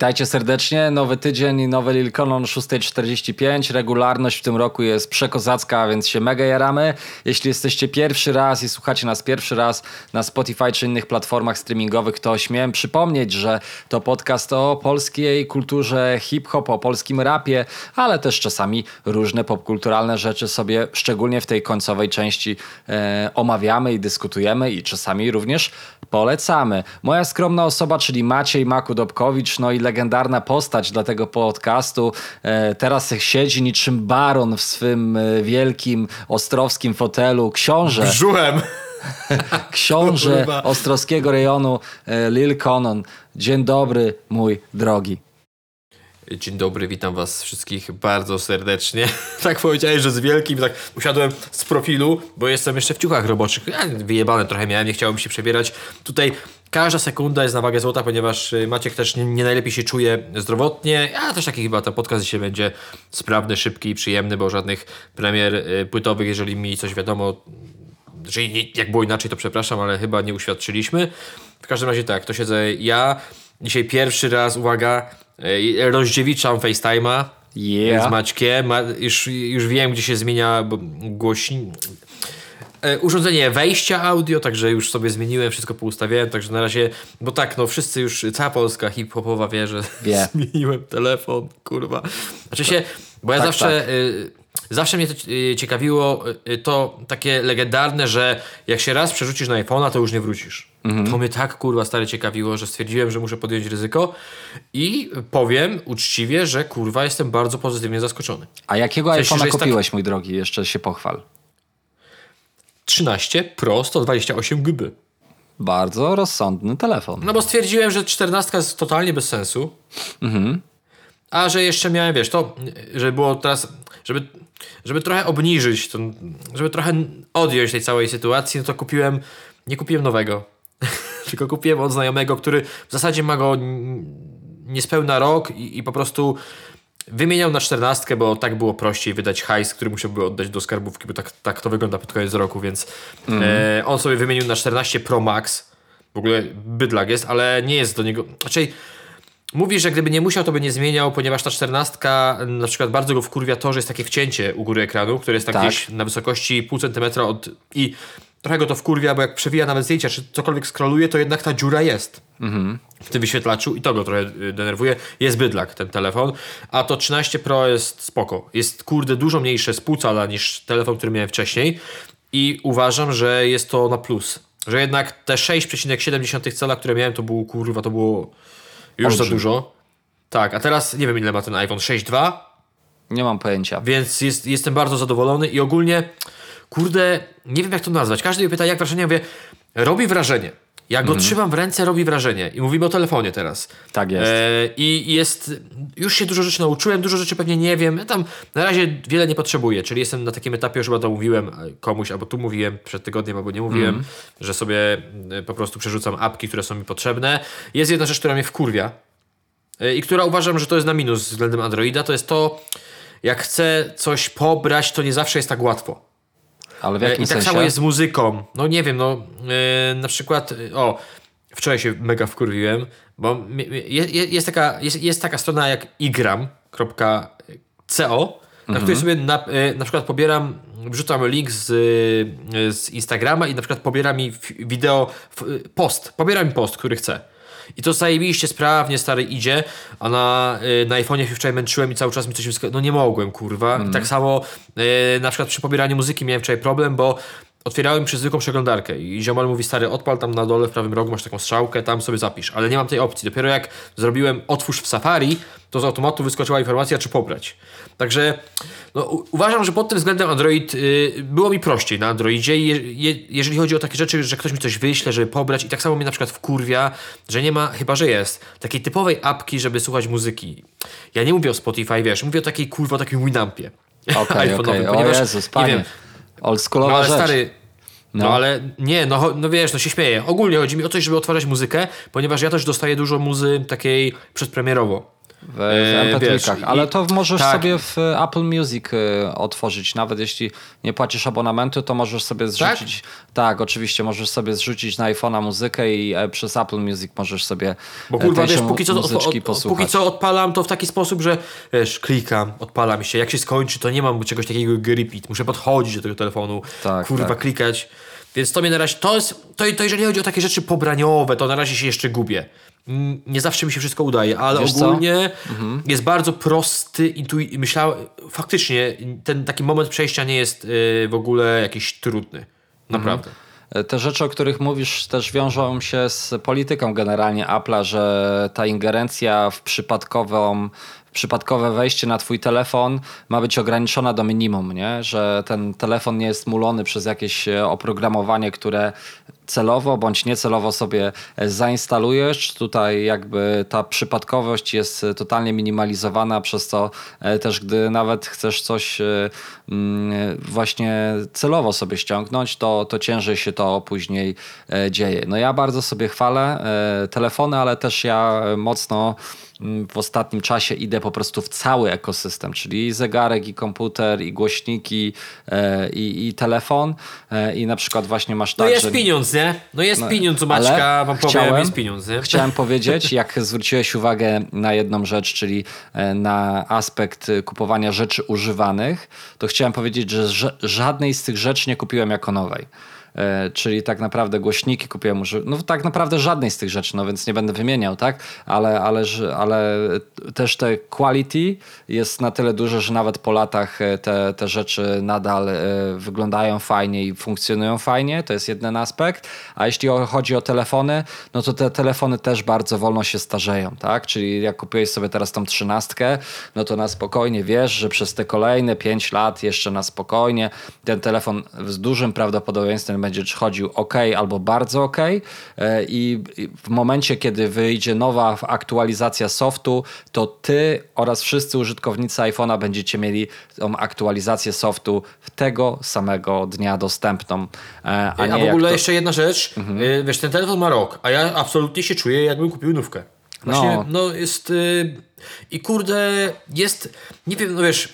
Witajcie serdecznie. Nowy tydzień, nowy Lil Conon 6.45. Regularność w tym roku jest przekozacka, więc się mega jaramy. Jeśli jesteście pierwszy raz i słuchacie nas pierwszy raz na Spotify czy innych platformach streamingowych, to śmiem przypomnieć, że to podcast o polskiej kulturze hip-hop, o polskim rapie, ale też czasami różne popkulturalne rzeczy sobie, szczególnie w tej końcowej części, e, omawiamy i dyskutujemy i czasami również polecamy. Moja skromna osoba, czyli Maciej Makudobkowicz, no i legendarna postać dla tego podcastu. E, teraz siedzi niczym baron w swym e, wielkim ostrowskim fotelu. Książę. Brzułem. Książę ostrowskiego rejonu e, Lil Conon. Dzień dobry, mój drogi. Dzień dobry, witam was wszystkich bardzo serdecznie. tak powiedziałeś, że z wielkim, tak usiadłem z profilu, bo jestem jeszcze w ciuchach roboczych. Ja wyjebane trochę miałem, nie chciałem się przebierać. Tutaj każda sekunda jest na wagę złota, ponieważ y, Maciek też nie, najlepiej się czuje zdrowotnie. Ja też taki chyba ten podcast dzisiaj będzie sprawny, szybki i przyjemny, bo żadnych premier y, płytowych, jeżeli mi coś wiadomo, czyli jak było inaczej, to przepraszam, ale chyba nie uświadczyliśmy. W każdym razie tak, to siedzę ja. Dzisiaj pierwszy raz, uwaga, rozdziewiczam FaceTime'a yeah. z Maćkiem. Ma, już, już wiem, gdzie się zmienia głośnik. E, urządzenie wejścia audio, także już sobie zmieniłem, wszystko poustawiałem, także na razie, bo tak, no wszyscy już, cała Polska hip-hopowa wie, że wie. zmieniłem telefon, kurwa. Znaczy się, bo ja tak, zawsze... Tak. Y, Zawsze mnie to y, ciekawiło y, to takie legendarne, że jak się raz przerzucisz na iPhone'a, to już nie wrócisz. Mhm. To mnie tak kurwa stare ciekawiło, że stwierdziłem, że muszę podjąć ryzyko i powiem uczciwie, że kurwa jestem bardzo pozytywnie zaskoczony. A jakiego w sensie, iPhone'a kupiłeś, tak... mój drogi? Jeszcze się pochwal. 13 Pro 128 GB. Bardzo rozsądny telefon. No bo stwierdziłem, że 14 jest totalnie bez sensu. Mhm. A że jeszcze miałem, wiesz, to, że było teraz, żeby, żeby trochę obniżyć, to, żeby trochę odjąć tej całej sytuacji, no to kupiłem, nie kupiłem nowego, tylko kupiłem od znajomego, który w zasadzie ma go niespełna rok i, i po prostu wymieniał na czternastkę, bo tak było prościej wydać hajs, który musiałby oddać do skarbówki, bo tak, tak to wygląda pod koniec roku, więc mm. e, on sobie wymienił na 14 Pro Max. W ogóle bydlak jest, ale nie jest do niego. Raczej znaczy, Mówi, że gdyby nie musiał, to by nie zmieniał, ponieważ ta czternastka na przykład bardzo go wkurwia to, że jest takie wcięcie u góry ekranu, które jest tak, tak. gdzieś na wysokości pół centymetra od... i trochę go to wkurwia, bo jak przewija nawet zdjęcia, czy cokolwiek skroluje, to jednak ta dziura jest mhm. w tym wyświetlaczu i to go trochę y, denerwuje. Jest bydlak ten telefon, a to 13 Pro jest spoko. Jest kurde dużo mniejsze z pół cala niż telefon, który miałem wcześniej i uważam, że jest to na plus. Że jednak te 6,7 cala, które miałem, to było kurwa, to było już za dużo. Tak, a teraz nie wiem ile ma ten iPhone 6.2. Nie mam pojęcia. Więc jest, jestem bardzo zadowolony i ogólnie, kurde, nie wiem jak to nazwać. Każdy mnie pyta, jak wrażenie, ja mówię, robi wrażenie. Jak go mm. trzymam w ręce, robi wrażenie. I mówimy o telefonie teraz. Tak jest. E, I jest. Już się dużo rzeczy nauczyłem, dużo rzeczy pewnie nie wiem. Ja tam na razie wiele nie potrzebuję, czyli jestem na takim etapie, już chyba to mówiłem komuś, albo tu mówiłem przed tygodniem, albo nie mówiłem, mm. że sobie e, po prostu przerzucam apki, które są mi potrzebne. Jest jedna rzecz, która mnie wkurwia e, i która uważam, że to jest na minus względem Androida, to jest to, jak chcę coś pobrać, to nie zawsze jest tak łatwo. Ale w jakim I tak sensie? samo jest z muzyką. No nie wiem, no yy, na przykład, yy, o, wczoraj się mega wkurwiłem, bo jest, jest, taka, jest, jest taka strona jak igram.co, na mhm. której sobie na, na przykład pobieram, wrzucam link z, z Instagrama i na przykład pobiera mi wideo, post, pobiera mi post, który chcę. I to zajebiście sprawnie, stary, idzie, a na, y, na iPhone'ie się wczoraj męczyłem i cały czas mi coś. No nie mogłem, kurwa. Mm. tak samo y, na przykład przy pobieraniu muzyki miałem wczoraj problem, bo otwierałem przez zwykłą przeglądarkę i ziomal mówi, stary, odpal tam na dole w prawym rogu, masz taką strzałkę, tam sobie zapisz. Ale nie mam tej opcji. Dopiero jak zrobiłem otwórz w Safari, to z automatu wyskoczyła informacja, czy pobrać. Także no, uważam, że pod tym względem Android y, było mi prościej na Androidzie. Je, je, jeżeli chodzi o takie rzeczy, że ktoś mi coś wyśle, żeby pobrać i tak samo mnie na przykład wkurwia, że nie ma, chyba że jest, takiej typowej apki, żeby słuchać muzyki. Ja nie mówię o Spotify, wiesz, mówię o takiej kurwa, o takim Winampie. Okay, okay. O Jezus, panie. Nie wiem, Oldschoolowa no, ale rzecz. stary, no. no. ale nie, no, no wiesz, no się śmieję. Ogólnie chodzi mi o to, żeby otwarzać muzykę, ponieważ ja też dostaję dużo muzy takiej przedpremierowo. W, E, MP3, wiesz, ale to możesz tak. sobie w Apple Music y, otworzyć, nawet jeśli nie płacisz abonamentu, to możesz sobie zrzucić, tak, oczywiście, możesz sobie zrzucić na iPhone'a muzykę i e, przez Apple Music możesz sobie Bo e, kurwa, wiesz, póki co, od, od, póki co odpalam to w taki sposób, że wiesz, klikam, odpalam się. Jak się skończy, to nie mam czegoś takiego jak repeat. Muszę podchodzić do tego telefonu, Tak, kurwa, tak. klikać. Więc to mnie na razie, to jest, to, to jeżeli chodzi o takie rzeczy pobraniowe, to na razie się jeszcze gubię. Nie zawsze mi się wszystko udaje, ale Wiesz ogólnie jest bardzo prosty, intui- myślałem, faktycznie ten taki moment przejścia nie jest y, w ogóle jakiś trudny. Naprawdę. Te rzeczy, o których mówisz, też wiążą się z polityką generalnie Apple'a, że ta ingerencja w przypadkową przypadkowe wejście na twój telefon ma być ograniczona do minimum, nie? że ten telefon nie jest mulony przez jakieś e, oprogramowanie, które celowo bądź niecelowo sobie e, zainstalujesz. Tutaj jakby ta przypadkowość jest e, totalnie minimalizowana, przez co też gdy nawet chcesz coś mm, właśnie celowo sobie ściągnąć, to, to ciężej się to później dzieje. No ja bardzo sobie chwalę telefony, ale też ja mocno w ostatnim czasie idę po prostu w cały ekosystem, czyli i zegarek, i komputer, i głośniki, e, i, i telefon. E, I na przykład właśnie masz No tak, jest że... pieniądz, nie? No jest pieniądz u Maćka, wam powiem, chciałem- jest pieniądz, nie? Chciałem powiedzieć, jak zwróciłeś uwagę na jedną rzecz, czyli e, na aspekt kupowania rzeczy używanych, to chciałem powiedzieć, że ża- żadnej z tych rzeczy nie kupiłem jako nowej. E, Czyli tak naprawdę głośniki kupiłem, uży- no tak naprawdę żadnej z tych rzeczy, no więc nie będę wymieniał, tak? Ale, ale, ale też te quality jest na tyle duże, że nawet po latach e, te, te rzeczy nadal e, wyglądają fajnie i funkcjonują fajnie, to jest jeden aspekt. A jeśli chodzi o telefony, no to te telefony też bardzo wolno się starzeją, tak? Czyli jak kupiłeś sobie teraz tą trzynastkę, no to na spokojnie wiesz, że przez te kolejne 5 lat jeszcze na spokojnie ten telefon z dużym prawdopodobieństwem będzie chodził ok albo bardzo ok E, i w momencie, kiedy wyjdzie nowa aktualizacja softu, to ty oraz wszyscy użytkownicy iPhone'a będziecie mieli tą aktualizację softu w tego samego dnia dostępną. E, A, A, nie w ogóle to- jeszcze jedna rzecz. Y, Wiesz, ten telefon ma rok, a ja absolutnie się czuję, jakbym kupił nówkę. Właśnie, No. no, jest... Y, I kurde, jest... Nie wiem, no wiesz...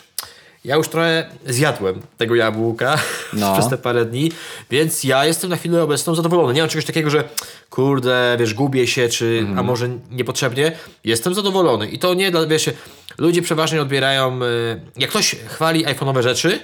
Ja już trochę zjadłem tego jabłka No. przez te parę dni, więc ja jestem na chwilę obecną zadowolony. Nie mam czegoś takiego, że kurde, wiesz, gubię się, czy Mhm. a może niepotrzebnie. Jestem zadowolony. I to nie wiesz, ludzie przeważnie odbierają, y, jak ktoś chwali iPhone'owe rzeczy,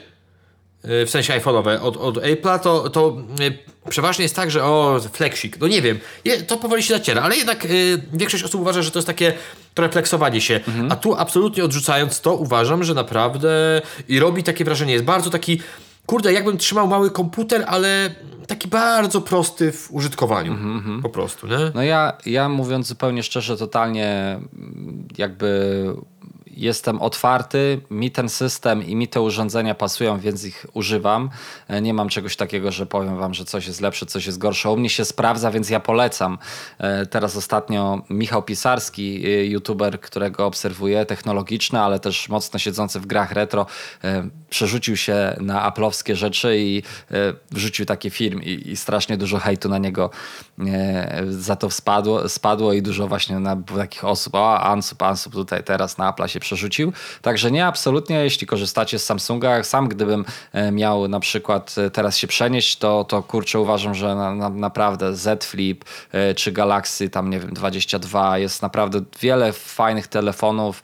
w sensie iPhone'owe od, od Apple'a, to, to y, przeważnie jest tak, że o, flexik, no nie wiem, je, to powoli się zaciera, ale jednak y, większość osób uważa, że to jest takie trochę flexowanie się, a tu absolutnie odrzucając to, uważam, że naprawdę i robi takie wrażenie, jest bardzo taki, kurde, jakbym trzymał mały komputer, ale taki bardzo prosty w użytkowaniu, po prostu, nie? No ja, ja mówiąc zupełnie szczerze, totalnie mm, jakby jestem otwarty, mi ten system i mi te urządzenia pasują, więc ich używam. E, Nie mam czegoś takiego, że powiem wam, że coś jest lepsze, coś jest gorsze. U mnie się sprawdza, więc ja polecam. E, Teraz ostatnio Michał Pisarski, y, youtuber, którego obserwuję, technologiczny, ale też mocno siedzący w grach retro, e, przerzucił się na aplowskie rzeczy i e, wrzucił taki film i, i strasznie dużo hejtu na niego e, za to spadło, spadło i dużo właśnie na takich osób, o Ansup, Ansup tutaj teraz na Apple'a się przerzucił. Także nie, absolutnie, jeśli korzystacie z Samsunga, sam gdybym e, miał na przykład teraz się przenieść, to, to kurczę uważam, że na, na, naprawdę Z Flip czy Galaxy tam nie wiem 22 jest naprawdę wiele fajnych telefonów,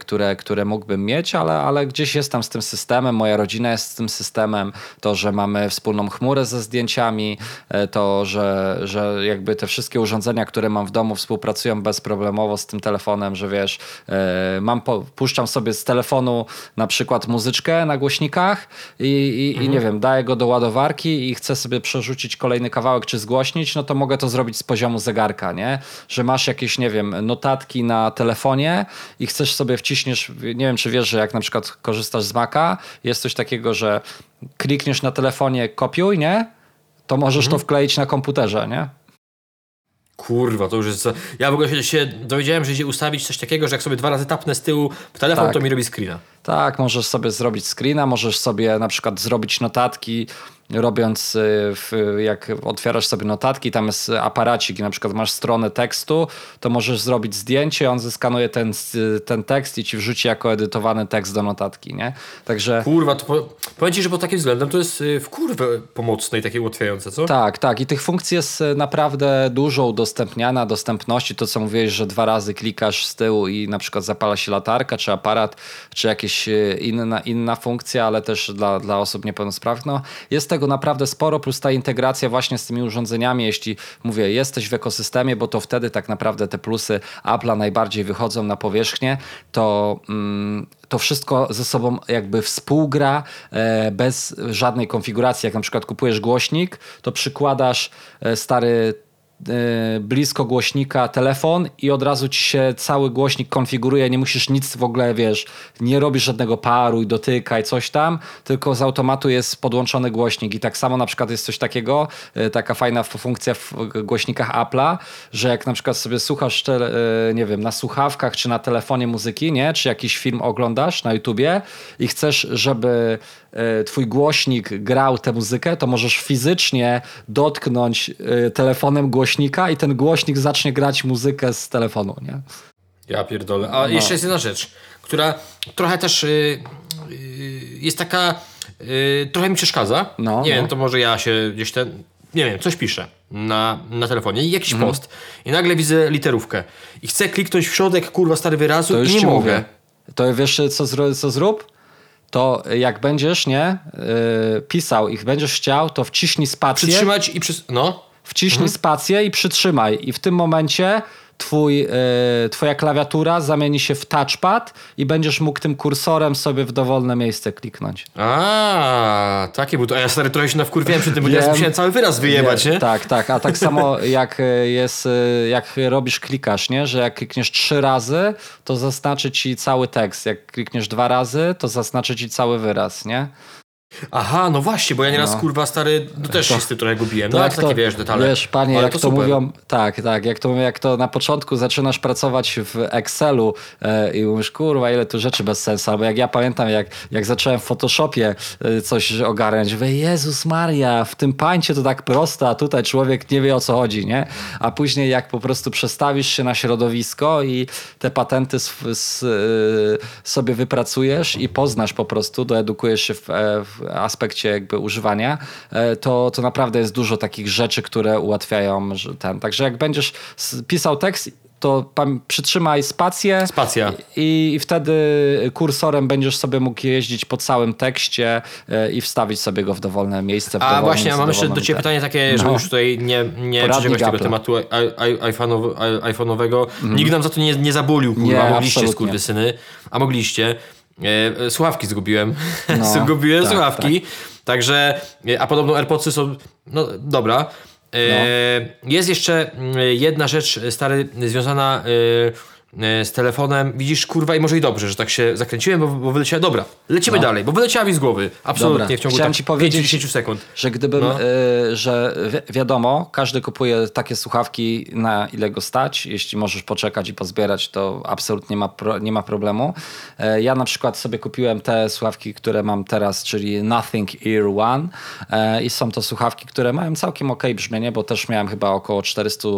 które, które mógłbym mieć, ale, ale gdzieś jestem z tym systemem, moja rodzina jest z tym systemem, to, że mamy wspólną chmurę ze zdjęciami, e, to, że, że jakby te wszystkie urządzenia, które mam w domu współpracują bezproblemowo z tym telefonem, że wiesz, e, mam puszczam sobie z telefonu na przykład muzyczkę na głośnikach i, i, i nie wiem, daję go do ładowarki i chcę sobie przerzucić kolejny kawałek czy zgłośnić, no to mogę to zrobić z poziomu zegarka, nie? Że masz jakieś, nie wiem, notatki na telefonie i chcesz sobie wciśniesz, nie wiem czy wiesz, że jak na przykład korzystasz z Maca, jest coś takiego, że klikniesz na telefonie kopiuj, nie? To możesz to wkleić na komputerze, nie? Kurwa, to już jest. Ja w ogóle się, się dowiedziałem, że idzie ustawić coś takiego, że jak sobie dwa razy tapnę z tyłu w telefon, Tak. to mi robi screena. Tak, możesz sobie zrobić screena, możesz sobie na przykład zrobić notatki robiąc, y, jak otwierasz sobie notatki, tam jest aparacik i na przykład masz stronę tekstu, to możesz zrobić zdjęcie, on zeskanuje ten, ten tekst i ci wrzuci jako edytowany tekst do notatki, nie? Także... Kurwa, to po, powiem ci, że pod takim względem to jest y, w kurwę pomocne i takie ułatwiające, co? Tak, tak i tych funkcji jest y, naprawdę dużo udostępniana, dostępności, to co mówiłeś, że dwa razy klikasz z tyłu i na przykład zapala się latarka, czy aparat, czy jakieś inna, inna funkcja, ale też dla, dla osób niepełnosprawnych. No, jest tego naprawdę sporo, plus ta integracja właśnie z tymi urządzeniami, jeśli mówię, jesteś w ekosystemie, bo to wtedy tak naprawdę te plusy Apple'a najbardziej wychodzą na powierzchnię, to, mm, to wszystko ze sobą jakby współgra e, bez żadnej konfiguracji. Jak na przykład kupujesz głośnik, to przykładasz e, stary blisko głośnika telefon i od razu ci się cały głośnik konfiguruje, nie musisz nic w ogóle, wiesz, nie robisz żadnego paru i dotykaj coś tam, tylko z automatu jest podłączony głośnik. I tak samo na przykład jest coś takiego, e, taka fajna funkcja w głośnikach Apple'a, że jak na przykład sobie słuchasz, e, nie wiem, na słuchawkach czy na telefonie muzyki, nie, czy jakiś film oglądasz na YouTubie i chcesz, żeby E, twój głośnik grał tę muzykę, to możesz fizycznie dotknąć e, telefonem głośnika i ten głośnik zacznie grać muzykę z telefonu, nie? Ja pierdolę. A no. jeszcze jest jedna rzecz, która trochę też yy, yy, jest taka, yy, trochę mi przeszkadza. No, nie no. wiem, to może ja się gdzieś ten, nie wiem, coś piszę na, na telefonie i jakiś mhm. post i nagle widzę literówkę i chcę kliknąć w środek, kurwa, stary wyrazu i nie mogę. Mówię. To wiesz, co, zro, co zrób? To jak będziesz, nie, yy, pisał i będziesz chciał, to wciśnij spację. Przytrzymać i przy... no. Wciśnij mhm. spację i przytrzymaj. I w tym momencie twój, e, twoja klawiatura zamieni się w touchpad i będziesz mógł tym kursorem sobie w dowolne miejsce kliknąć. A, takie był to. A ja stary trochę się nawkurwiałem przy tym, bo teraz musiałem cały wyraz wyjebać, nie? Tak, tak. A tak samo jak e, jest, e, jak robisz, klikasz, nie? Że jak klikniesz trzy razy, to zaznaczy ci cały tekst. Jak klikniesz dwa razy, to zaznaczy ci cały wyraz, nie? Aha, no właśnie, bo ja nieraz no. kurwa stary, no też to, się z tym trochę gubiłem. No tak, takie wiesz detale. Wiesz, panie, Ale jak to, to mówią, tak, tak, jak to, jak to na początku zaczynasz pracować w Excelu e, i mówisz, kurwa, ile tu rzeczy bez sensu. Albo jak ja pamiętam, jak, jak zacząłem w Photoshopie e, coś ogarniać, mówię, Jezus Maria, w tym pańcie to tak prosto, a tutaj człowiek nie wie o co chodzi, nie? A później jak po prostu przestawisz się na środowisko i te patenty e, sobie wypracujesz i poznasz po prostu, doedukujesz się w, e, w aspekcie jakby używania, e, to, to naprawdę jest dużo takich rzeczy, które ułatwiają ten. Także jak będziesz pisał tekst to przytrzymaj spację Spacja. I, i, wtedy kursorem będziesz sobie mógł jeździć po całym tekście e, i wstawić sobie go w dowolne miejsce. W a właśnie, a mam jeszcze do Ciebie pytanie takie, że no. już tutaj nie, nie przeciągać tego tematu iPhone'owego. Mm. Nikt nam za to nie, nie zabulił, kurwa, nie, mogliście, skurwysyny, a mogliście. E, słuchawki zgubiłem. No, zgubiłem tak, słuchawki. Tak. Także, e, a podobno AirPodsy są, no dobra. E, no. Jest jeszcze mm, jedna rzecz, stary, związana E, z telefonem, widzisz, kurwa, i może i dobrze, że tak się zakręciłem, bo, bo wyleciała. Dobra, lecimy no. dalej, bo wyleciała mi z głowy. Absolutnie Dobra. w ciągu Chciałem tak ci powiedzieć, 10 sekund. Że gdybym, no. y, że wi wiadomo, każdy kupuje takie słuchawki, na ile go stać. Jeśli możesz poczekać i pozbierać, to absolutnie ma pro, nie ma problemu. Y, ja na przykład sobie kupiłem te słuchawki, które mam teraz, czyli Nothing Ear One y, i są to słuchawki, które mają całkiem ok brzmienie, bo też miałem chyba około 400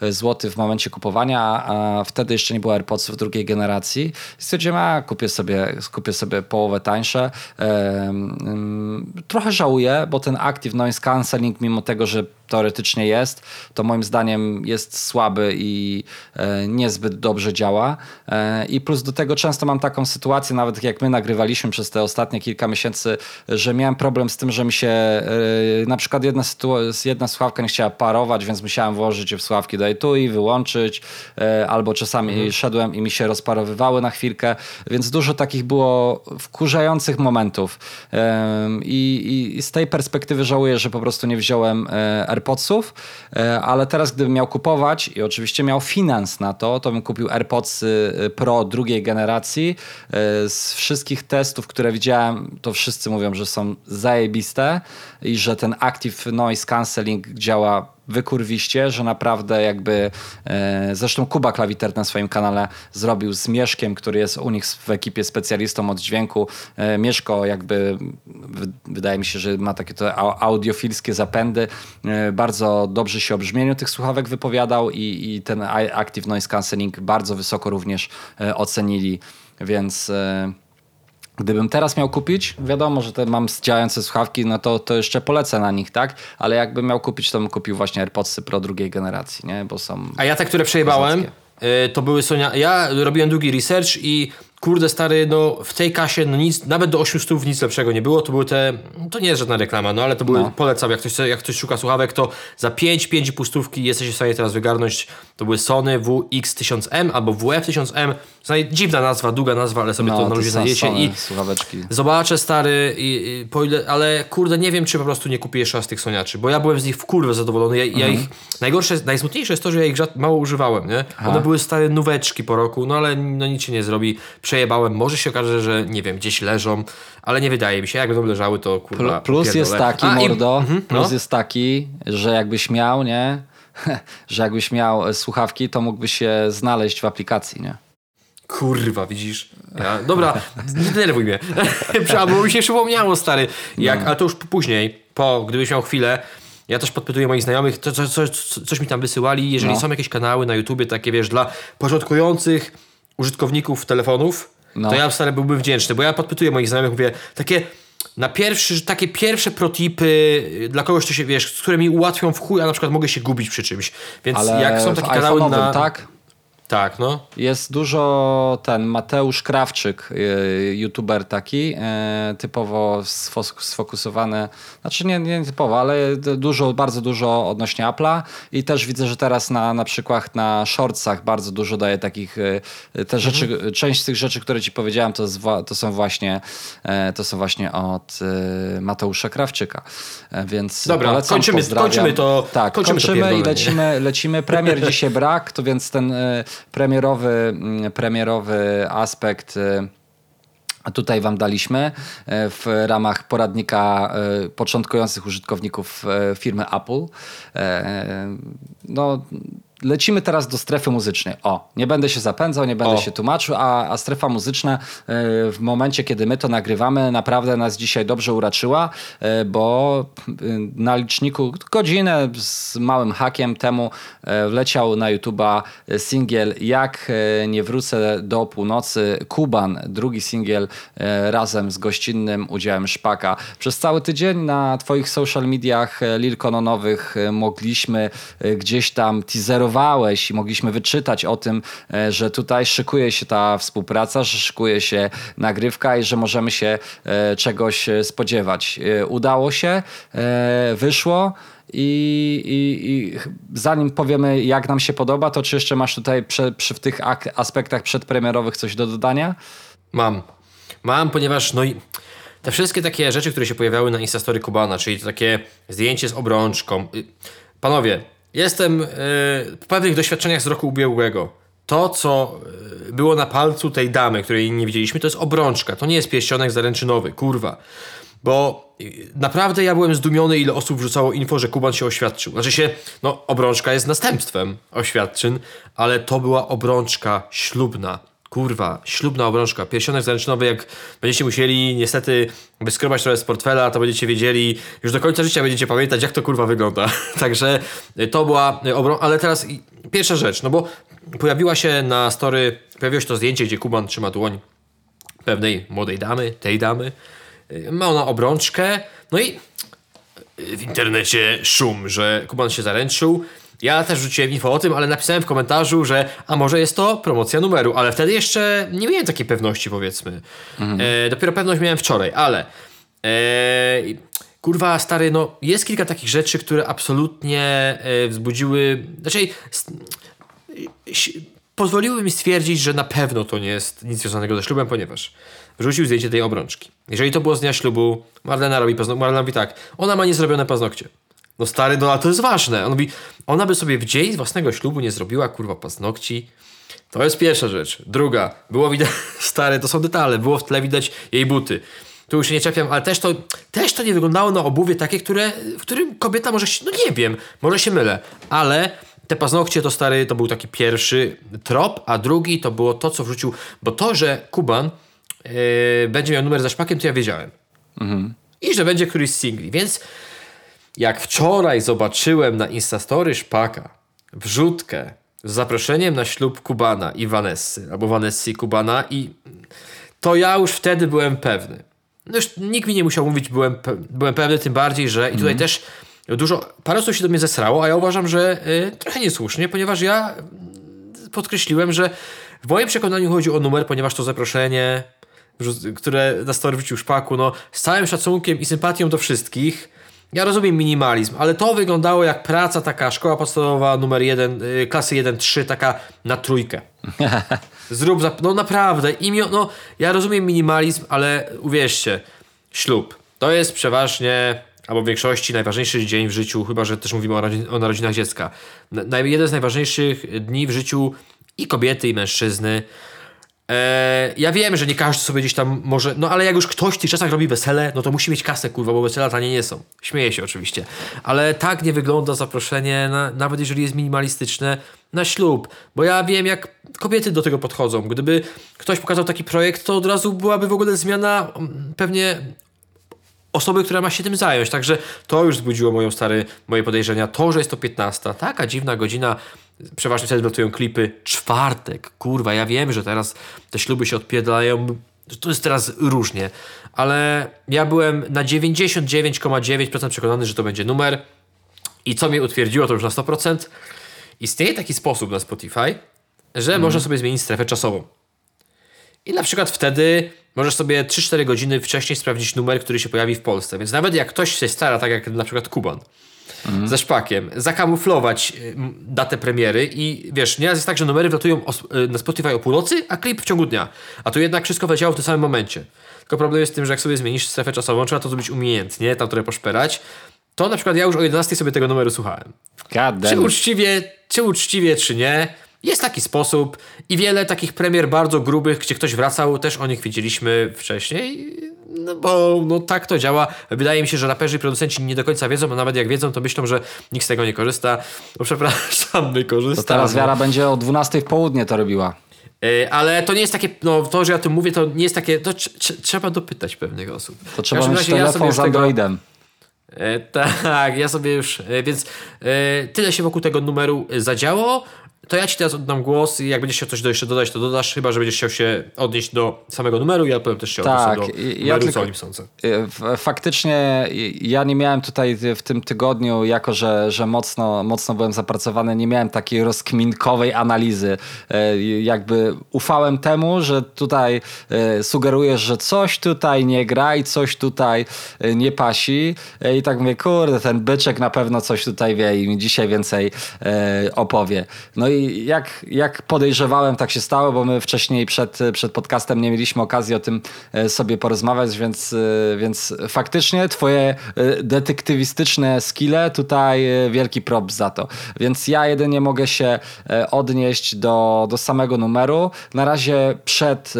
zł w momencie kupowania, a wtedy jeszcze nie nie było AirPodsów drugiej generacji. I stwierdziłem, a kupię sobie, kupię sobie połowę tańsze. Trochę żałuję, bo ten Active Noise Cancelling, mimo tego, że teoretycznie jest, to moim zdaniem jest słaby i e, niezbyt dobrze działa. E, I plus do tego często mam taką sytuację, nawet jak my nagrywaliśmy przez te ostatnie kilka miesięcy, że miałem problem z tym, że mi się e, na przykład jedna, jedna słuchawka nie chciała parować, więc musiałem włożyć je w słuchawki do etui, wyłączyć, albo czasami mhm. szedłem i mi się rozparowywały na chwilkę, więc dużo takich było wkurzających momentów. I, i z tej perspektywy żałuję, że po prostu nie wziąłem AirPodsów, e, ale teraz gdybym miał kupować i oczywiście miał finans na to, to bym kupił AirPods Pro drugiej generacji. E, z wszystkich testów, które widziałem, to wszyscy mówią, że są zajebiste i że ten Active Noise Cancelling działa wykurwiście, że naprawdę jakby e, zresztą Kuba Klawiter na swoim kanale zrobił z Mieszkiem, który jest u nich w ekipie specjalistą od dźwięku. E, Mieszko jakby wydaje mi się, że ma takie to au- audiofilskie zapędy. E, bardzo dobrze się o brzmieniu tych słuchawek wypowiadał i, i ten Active Noise Cancelling bardzo wysoko również ocenili, więc... Gdybym teraz miał kupić, wiadomo, że te mam działające słuchawki, no to, to jeszcze polecę na nich, tak? Ale jakbym miał kupić, to bym kupił właśnie AirPodsy Pro drugiej generacji, nie? Bo są... A ja te, które przejebałem, y, to były Sonia. Ja robiłem długi research i kurde stary, no w tej kasie no nic, nawet do 800 nic lepszego nie było. To były te, to nie jest żadna reklama, no ale to były, No. polecam, jak ktoś, jak ktoś szuka słuchawek, to za 5, 5,5 stówki jesteście w stanie teraz wygarnąć. To były Sony WX1000M albo WF1000M. Znaj- Dziwna nazwa, długa nazwa, ale sobie to na No, to luzie są znajdziecie Sony i słuchaweczki. Zobaczę stary, i, i, po ile, ale kurde, nie wiem, czy po prostu nie kupię jeszcze raz tych soniaczy, bo ja byłem z nich w kurwę zadowolony. Ja, ja ich, najgorsze, najsmutniejsze jest to, że ja ich mało używałem, nie? One były stare nóweczki po roku, no ale no, nic się nie zrobi. Przejebałem, może się okaże, że nie wiem, gdzieś leżą, ale nie wydaje mi się, jak będą leżały, to kurwa Pl- Plus jest pierdolę. taki, A, i- mordo, Mhm, plus no. jest taki, że jakbyś miał, nie? że jakbyś miał e, słuchawki, to mógłbyś się znaleźć w aplikacji, nie? Kurwa, widzisz? Ja, dobra, nie denerwuj mnie. Albo mi się przypomniało, stary. Jak, Ale to już później, po, gdybyś miał chwilę, ja też podpytuję moich znajomych, co, co, co, co, coś mi tam wysyłali. Jeżeli No. są jakieś kanały na YouTubie takie, wiesz, dla początkujących użytkowników telefonów, No. to ja stary byłbym wdzięczny, bo ja podpytuję moich znajomych, mówię, takie na pierwszy, takie pierwsze protipy dla kogoś, kto się, wiesz, które mi ułatwią w chuj, a na przykład mogę się gubić przy czymś. Więc Ale jak są takie kanały na... tak? Tak, no. Jest dużo ten Mateusz Krawczyk, y, youtuber taki, y, typowo sfokusowany, znaczy nie, nie typowo, ale dużo, bardzo dużo odnośnie Apple'a i też widzę, że teraz na, na przykład na shortsach bardzo dużo daje takich, y, te rzeczy, część z tych rzeczy, które ci powiedziałem, to, to są właśnie e, to są właśnie od Mateusza Krawczyka, E, więc Dobra, polecam, kończymy- pozdrawiam. kończymy to- tak, kończymy to kończymy, i pierdolenie. lecimy lecimy. Premier dzisiaj brak, to więc ten e, premierowy, mm, premierowy aspekt. a tutaj Wam daliśmy e, w ramach poradnika e, początkujących użytkowników firmy Apple. No, lecimy teraz do strefy muzycznej. O, nie będę się zapędzał, nie będę O. się tłumaczył, a, a strefa muzyczna e, w momencie, kiedy my to nagrywamy, naprawdę nas dzisiaj dobrze uraczyła, e, bo e, na liczniku godzinę z małym hakiem temu wleciał na YouTube'a singiel Jak nie wrócę do północy, Kuban, drugi singiel razem z gościnnym udziałem Szpaka. Przez cały tydzień na twoich social mediach lilkononowych e, mogliśmy gdzieś tam teaserowałeś i mogliśmy wyczytać o tym, e, że tutaj szykuje się ta współpraca, że szykuje się nagrywka i że możemy się e, czegoś e, spodziewać. Udało się, wyszło. I, i, I zanim powiemy, jak nam się podoba, to czy jeszcze masz tutaj prze, przy w tych aspektach przedpremierowych coś do dodania? Mam. Mam, ponieważ no i te wszystkie takie rzeczy, które się pojawiały na Instastory Kubana, czyli to takie zdjęcie z obrączką. Y, Panowie, jestem y, w pewnych doświadczeniach z roku ubiegłego. To, co y, było na palcu tej damy, której nie widzieliśmy, to jest obrączka. To nie jest pierścionek zaręczynowy, kurwa. Bo y, naprawdę ja byłem zdumiony, ile osób wrzucało info, że Kuban się oświadczył. Znaczy się, no obrączka jest następstwem oświadczyn, ale to była obrączka ślubna. Kurwa, ślubna obrączka, pierścionek zaręczynowy, jak będziecie musieli niestety wyskrobać trochę z portfela, to będziecie wiedzieli, już do końca życia będziecie pamiętać, jak to kurwa wygląda. Także y, to była obrączka, ale teraz pierwsza rzecz, no bo pojawiła się na story, pojawiło się to zdjęcie, gdzie Kuban trzyma dłoń pewnej młodej damy, tej damy. Y, Ma ona obrączkę, no i y, w internecie szum, że Kuban się zaręczył. Ja też rzuciłem info o tym, ale napisałem w komentarzu, że a może jest to promocja numeru, ale wtedy jeszcze nie miałem takiej pewności, powiedzmy. E, dopiero pewność miałem wczoraj, ale e, kurwa stary, no jest kilka takich rzeczy, które absolutnie e, wzbudziły, znaczy s- si- pozwoliły mi stwierdzić, że na pewno to nie jest nic związanego ze ślubem, ponieważ wrzucił zdjęcie tej obrączki. Jeżeli to było z dnia ślubu, Marlena robi paznokcie. Marlena mówi tak, ona ma niezrobione paznokcie. No stary, no a to jest ważne. On mówi, ona by sobie w dzień własnego ślubu nie zrobiła kurwa paznokci. To jest pierwsza rzecz. Druga, było widać, stary, to są detale, było w tle widać jej buty. tu już się nie czepiam, ale też to, też to nie wyglądało na obuwie takie, które, w którym kobieta może się, no nie wiem, może się mylę, ale te paznokcie to stary, to był taki pierwszy trop, a drugi to było to, co wrzucił, bo to, że Kuban yy, będzie miał numer za szpakiem, to ja wiedziałem. I że będzie któryś z singli, więc jak wczoraj zobaczyłem na Instastory Szpaka wrzutkę z zaproszeniem na ślub Kubana i Vanessy, albo Vanessy i Kubana i to ja już wtedy byłem pewny. No już nikt mi nie musiał mówić, byłem, pe byłem pewny, tym bardziej, że i tutaj też dużo, parę osób się do mnie zesrało, a ja uważam, że y, trochę niesłusznie, ponieważ ja podkreśliłem, że w moim przekonaniu chodzi o numer, ponieważ to zaproszenie, które na story wrzucił Szpaku, no z całym szacunkiem i sympatią do wszystkich, ja rozumiem minimalizm, ale to wyglądało jak praca taka, szkoła podstawowa numer 1, y, klasy 1-3, taka na trójkę. Zrób, zap- no naprawdę, imio, no ja rozumiem minimalizm, ale uwierzcie, ślub to jest przeważnie, albo w większości najważniejszy dzień w życiu, chyba że też mówimy o, o narodzinach dziecka. Jeden z najważniejszych dni w życiu i kobiety, i mężczyzny. E, ja wiem, że nie każdy sobie gdzieś tam może, no ale jak już ktoś w tych czasach robi wesele, no to musi mieć kasę, kurwa, bo wesela tanie nie są. Śmieję się oczywiście. Ale tak nie wygląda zaproszenie, na, nawet jeżeli jest minimalistyczne, na ślub. Bo ja wiem, jak kobiety do tego podchodzą. Gdyby ktoś pokazał taki projekt, to od razu byłaby w ogóle zmiana mm, pewnie osoby, która ma się tym zająć. Także to już wzbudziło moją stary, moje podejrzenia. To, że jest to 15, taka dziwna godzina, przeważnie wtedy latują klipy. Czwartek, kurwa, ja wiem, że teraz te śluby się odpiedlają. To jest teraz różnie, ale ja byłem na 99,9% przekonany, że to będzie numer. I co mnie utwierdziło, to już na 100%. Istnieje taki sposób na Spotify, że można sobie zmienić strefę czasową. I na przykład wtedy możesz sobie 3-4 godziny wcześniej sprawdzić numer, który się pojawi w Polsce. Więc nawet jak ktoś się stara, tak jak na przykład Kuban, ze szpakiem, zakamuflować y, datę premiery i wiesz, nieraz jest tak, że numery wlatują y, na Spotify o północy, a klip w ciągu dnia. A tu jednak wszystko wleciało w tym samym momencie. Tylko problem jest w tym, że jak sobie zmienisz strefę czasową, trzeba to zrobić umiejętnie, tam trochę poszperać, to na przykład ja już o 11 sobie tego numeru słuchałem. God Czy damn. uczciwie, czy uczciwie, czy nie. Jest taki sposób i wiele takich premier bardzo grubych, gdzie ktoś wracał, też o nich widzieliśmy wcześniej. No bo no, tak to działa. Wydaje mi się, że raperzy i producenci nie do końca wiedzą, a nawet jak wiedzą, to myślą, że nikt z tego nie korzysta. No przepraszam, my korzystamy. To teraz Wiara będzie o 12 w południe to robiła. Y, Ale to nie jest takie, no to, że ja o tym mówię, to nie jest takie, to tr- tr- trzeba dopytać pewnych osób. To trzeba mieć ja telefon już z tego- Androidem. E, tak, ja sobie już, e, więc e, tyle się wokół tego numeru zadziało. To ja ci teraz oddam głos i jak będziesz chciał coś do, jeszcze dodać, to dodasz, chyba że będziesz chciał się odnieść do samego numeru, ja powiem też się Tak, odniosę do i- ja numeru, tylko- co o nim sądzę. Y, Faktycznie ja nie miałem tutaj w tym tygodniu, jako że, że mocno, mocno byłem zapracowany, nie miałem takiej rozkminkowej analizy. Y, Jakby ufałem temu, że tutaj y, sugerujesz, że coś tutaj nie gra i coś tutaj nie pasi. I tak mówię, kurde, ten byczek na pewno coś tutaj wie i mi dzisiaj więcej opowie. No i jak, jak podejrzewałem, tak się stało, bo my wcześniej przed, przed podcastem nie mieliśmy okazji o tym e, sobie porozmawiać, więc, e, więc faktycznie twoje e, detektywistyczne skille tutaj wielki prop za to. Więc ja jedynie mogę się odnieść do, do samego numeru. Na razie przed...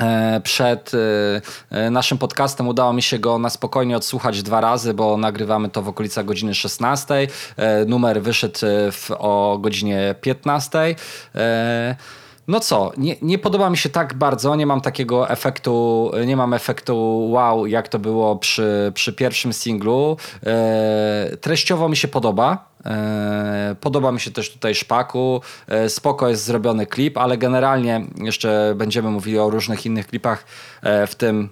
e, Przed e, e, naszym podcastem udało mi się go na spokojnie odsłuchać dwa razy, bo nagrywamy to w okolicach godziny 16. E, Numer wyszedł w, o godzinie 15. No co, nie, nie podoba mi się tak bardzo, nie mam takiego efektu, nie mam efektu wow, jak to było przy, przy pierwszym singlu. E, Treściowo mi się podoba. E, Podoba mi się też tutaj szpaku. E, Spoko jest zrobiony klip, ale generalnie jeszcze będziemy mówili o różnych innych klipach e, w tym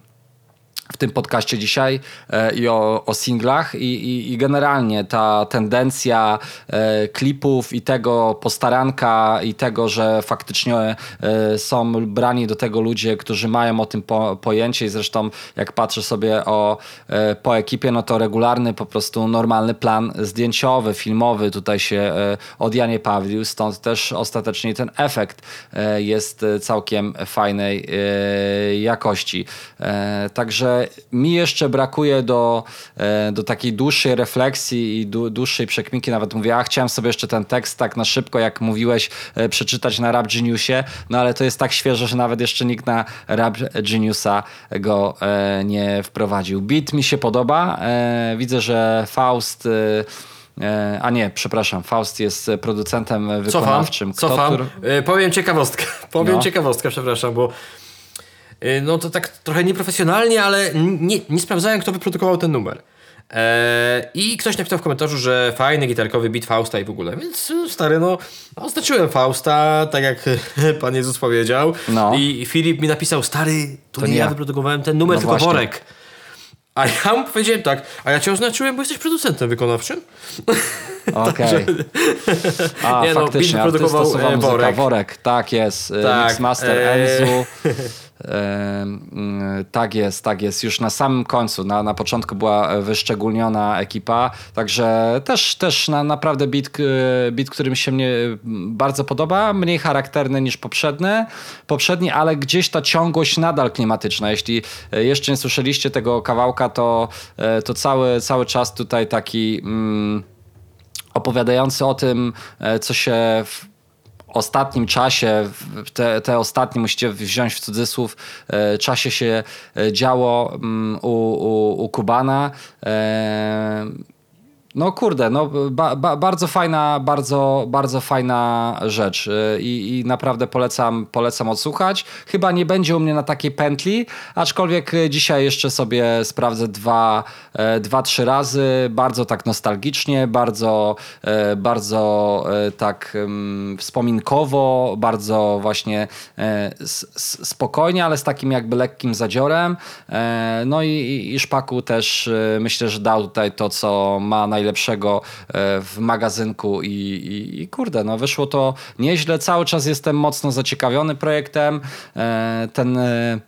w tym podcaście dzisiaj e, i o, o singlach. I, i, i generalnie ta tendencja e, klipów i tego postaranka i tego, że faktycznie e, są brani do tego ludzie, którzy mają o tym po, pojęcie. I zresztą jak patrzę sobie o, po ekipie, no to regularny po prostu normalny plan zdjęciowy, filmowy tutaj się od Janie Pawlił, stąd też ostatecznie ten efekt jest całkiem fajnej jakości. Także że mi jeszcze brakuje do, e, do takiej dłuższej refleksji i dłuższej przekminki. Nawet mówię, a chciałem sobie jeszcze ten tekst tak na szybko, jak mówiłeś, e, przeczytać na Rap Geniusie, no ale to jest tak świeże, że nawet jeszcze nikt na Rap Geniusa go e, nie wprowadził. Beat mi się podoba. Widzę, że Faust a nie, przepraszam, Faust jest producentem wykonawczym. Kto, Cofam. Który... Powiem ciekawostkę. Powiem no. ciekawostkę, przepraszam, bo no to tak trochę nieprofesjonalnie, ale nie, nie sprawdzałem, kto wyprodukował ten numer. Eee, I ktoś napisał w komentarzu, że fajny gitarkowy beat Fausta i w ogóle. Więc y, stary, no, oznaczyłem Fausta, tak jak Pan Jezus powiedział. No. I Filip mi napisał, stary, to, to nie, ja wyprodukowałem ten numer, no tylko właśnie. worek. A ja mu powiedziałem tak, a ja cię oznaczyłem, bo jesteś producentem wykonawczym. Okej. Okay. A, nie, faktycznie, no, wyprodukował e, worek. worek. Tak jest. E, tak, Mixmaster e... Enzu. Mm, tak jest, tak jest. Już na samym końcu, na, na początku była wyszczególniona ekipa, także też, też na, naprawdę beat, beat, który mi się mnie bardzo podoba, mniej charakterny niż poprzedni, poprzedni, ale gdzieś ta ciągłość nadal klimatyczna. Jeśli jeszcze nie słyszeliście tego kawałka, to, e, to cały, cały czas tutaj taki mm, opowiadający o tym, e, co się ostatnim czasie, te, te ostatnie musicie wziąć w cudzysłów, e, czasie się e, działo mm, u, u, u Kubana. No kurde, no ba, ba, bardzo fajna, bardzo, bardzo fajna rzecz y, I, i naprawdę polecam, polecam odsłuchać. Chyba nie będzie u mnie na takiej pętli, aczkolwiek dzisiaj jeszcze sobie sprawdzę dwa, e, dwa trzy razy, bardzo tak nostalgicznie, bardzo, e, bardzo e, tak wspominkowo, bardzo właśnie spokojnie, ale z takim jakby lekkim zadziorem. No i, i Szpaku też myślę, że dał tutaj to, co ma najlepiej najlepszego e, w magazynku i, i, i kurde, no wyszło to nieźle. Cały czas jestem mocno zaciekawiony projektem. E, ten e,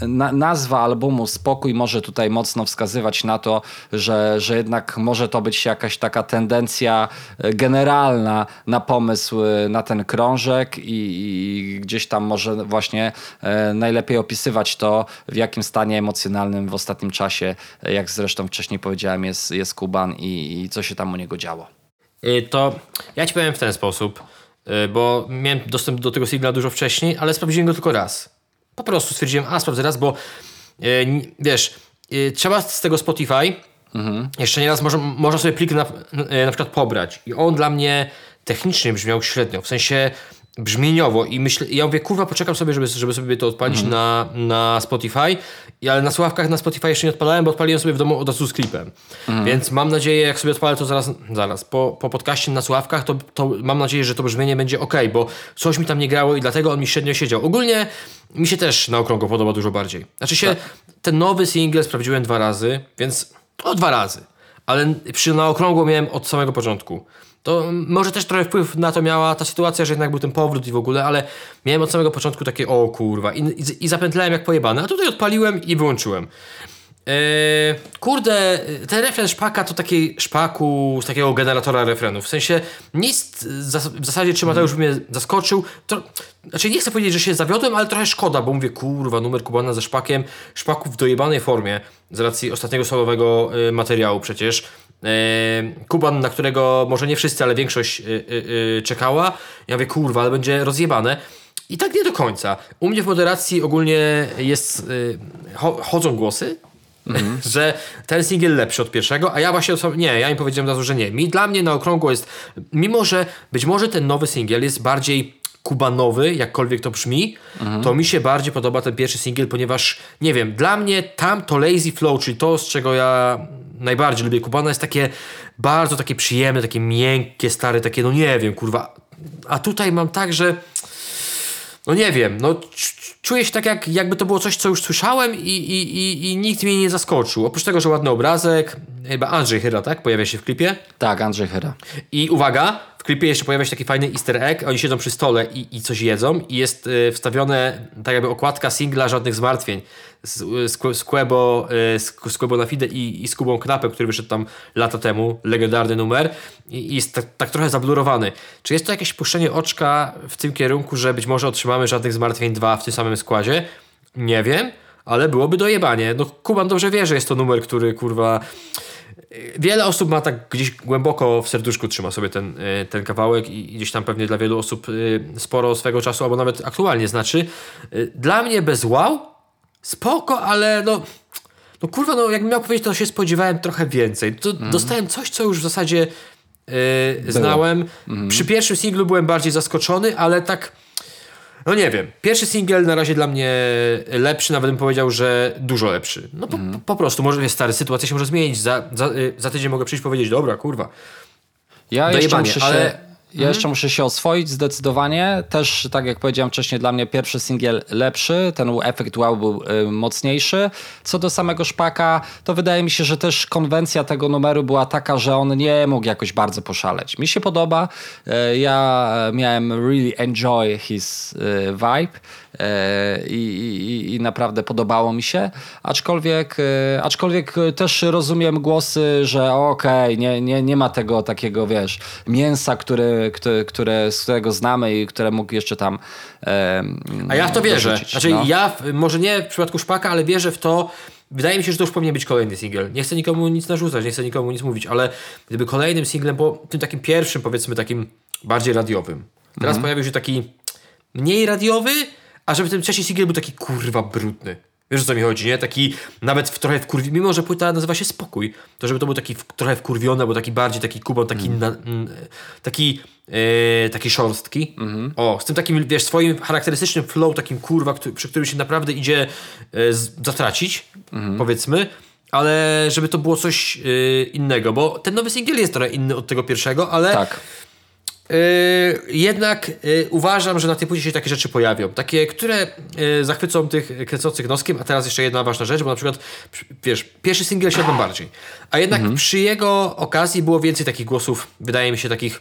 na, nazwa albumu Spokój może tutaj mocno wskazywać na to, że, że jednak może to być jakaś taka tendencja generalna na pomysł na ten krążek i, i gdzieś tam może właśnie e, najlepiej opisywać to, w jakim stanie emocjonalnym w ostatnim czasie, jak zresztą wcześniej powiedziałem, jest, jest Kuban i, i co się tam u niego działo. To ja ci powiem w ten sposób, bo miałem dostęp do tego singla dużo wcześniej, ale sprawdziłem go tylko raz. Po prostu stwierdziłem, a sprawdzę raz, bo yy, wiesz, yy, trzeba z tego Spotify mhm. jeszcze nieraz może, można sobie plik na, yy, na przykład pobrać i on dla mnie technicznie brzmiał średnio, w sensie brzmieniowo i myślę, ja mówię, kurwa, poczekam sobie, żeby, żeby sobie to odpalić mhm. na, na Spotify, ale na słuchawkach na Spotify jeszcze nie odpalałem, bo odpaliłem sobie w domu od razu z klipem. Mhm. Więc mam nadzieję, jak sobie odpalę to zaraz, zaraz po, po podcaście na słuchawkach, to, to mam nadzieję, że to brzmienie będzie ok, bo coś mi tam nie grało i dlatego on mi średnio siedział. Ogólnie mi się też na okrągło podoba dużo bardziej. Znaczy się, tak. ten nowy single sprawdziłem dwa razy, więc o dwa razy. Ale przy na okrągło miałem od samego początku. To może też trochę wpływ na to miała ta sytuacja, że jednak był ten powrót i w ogóle, ale miałem od samego początku takie o kurwa i, i, i zapętlałem jak pojebany, a tutaj odpaliłem i wyłączyłem. Eee, kurde, ten refren szpaka to taki szpaku z takiego generatora refrenów. W sensie nic w zasadzie czy Mateusz by mnie zaskoczył. To, znaczy nie chcę powiedzieć, że się zawiodłem, ale trochę szkoda, bo mówię, kurwa, numer Kubana ze szpakiem, szpaku w dojebanej formie z racji ostatniego solowego y, materiału przecież. Eee, Kuban, na którego może nie wszyscy, ale większość y, y, czekała. Ja mówię, kurwa, ale będzie rozjebane. I tak nie do końca. U mnie w moderacji ogólnie jest, chodzą głosy, Mm. że ten singiel lepszy od pierwszego, a ja właśnie nie, ja im powiedziałem razu, że nie. Mi, dla mnie na okrągło jest, mimo że być może ten nowy singiel jest bardziej kubanowy, jakkolwiek to brzmi, mhm. to mi się bardziej podoba ten pierwszy singiel, ponieważ, nie wiem, dla mnie tam to Lazy Flow, czyli to, z czego ja najbardziej lubię Kubana, jest takie bardzo takie przyjemne, takie miękkie, stare, takie, no nie wiem, kurwa. A tutaj mam tak, że no nie wiem, no czuję się tak, jak, jakby to było coś, co już słyszałem i, i, i, i nikt mnie nie zaskoczył. Oprócz tego, że ładny obrazek, chyba Andrzej Hyra, tak? Pojawia się w klipie. Tak, Andrzej Hyra. I uwaga, klipie jeszcze pojawia się taki fajny easter egg, oni siedzą przy stole i, i coś jedzą i jest y, wstawione tak jakby okładka singla Żadnych Zmartwień z, z, z, Quebo, y, z, z Quebo na Fide i, i z Kubą Knapem, który wyszedł tam lata temu, legendarny numer i, i jest tak, tak, trochę zablurowany. Czy jest to jakieś puszczenie oczka w tym kierunku, że być może otrzymamy Żadnych Zmartwień 2 w tym samym składzie? Nie wiem, ale byłoby dojebanie. No Kuban dobrze wie, że jest to numer, który kurwa... Wiele osób ma tak gdzieś głęboko w serduszku trzyma sobie ten, e, ten kawałek i gdzieś tam pewnie dla wielu osób e, sporo swego czasu, albo nawet aktualnie znaczy. E, Dla mnie bez wow, spoko, ale no... No kurwa, no jakbym miał powiedzieć, to się spodziewałem trochę więcej. To Dostałem coś, co już w zasadzie e, znałem. Przy pierwszym singlu byłem bardziej zaskoczony, ale tak... No nie wiem. Pierwszy singiel na razie dla mnie lepszy, nawet bym powiedział, że dużo lepszy. No po, po prostu, może jest stary, sytuacja się może zmienić. Za, za, y, za tydzień mogę przyjść powiedzieć, dobra, kurwa. Ja jeszcze, Dojebanie, muszę się, ale- Mhm. ja jeszcze muszę się oswoić zdecydowanie. Też, tak jak powiedziałem wcześniej, dla mnie pierwszy singiel lepszy, ten efekt wow był y, mocniejszy. Co do samego szpaka, to wydaje mi się, że też konwencja tego numeru była taka, że on nie mógł jakoś bardzo poszaleć. Mi się podoba. Y, ja miałem really enjoy his y, vibe. Y, I, i, naprawdę podobało mi się, aczkolwiek, y, aczkolwiek też rozumiem głosy, że okej, nie, nie, nie ma tego takiego, wiesz, mięsa, które, które, które, z którego znamy i które mógł jeszcze tam e, A ja w to wierzę. dorzucić, Znaczy, no. ja, w- może nie w przypadku Szpaka, ale wierzę w to. Wydaje mi się, że to już powinien być kolejny singiel. Nie chcę nikomu nic narzucać, nie chcę nikomu nic mówić, ale gdyby kolejnym singlem, bo tym takim pierwszym, powiedzmy takim bardziej radiowym. Teraz pojawił się taki mniej radiowy, a żeby ten trzeci singiel był taki kurwa brudny. Wiesz o co mi chodzi, nie? Taki nawet w trochę wkurwi... Mimo, że płyta nazywa się Spokój, to żeby to był taki w, trochę wkurwiony, albo taki bardziej taki kubon, taki na, mm, taki e, taki szorstki. O, z tym takim, wiesz, swoim charakterystycznym flow, takim kurwa, który, przy którym się naprawdę idzie e, z, zatracić, powiedzmy. Ale żeby to było coś e, innego, bo ten nowy singiel jest trochę inny od tego pierwszego, ale Tak. Yy, jednak yy, uważam, że na tej płycie się takie rzeczy pojawią. Takie, które yy, zachwycą tych kręcących noskiem. A teraz jeszcze jedna ważna rzecz, bo na przykład, przy- wiesz, pierwszy singiel siadł nam bardziej. A jednak przy jego okazji było więcej takich głosów, wydaje mi się, takich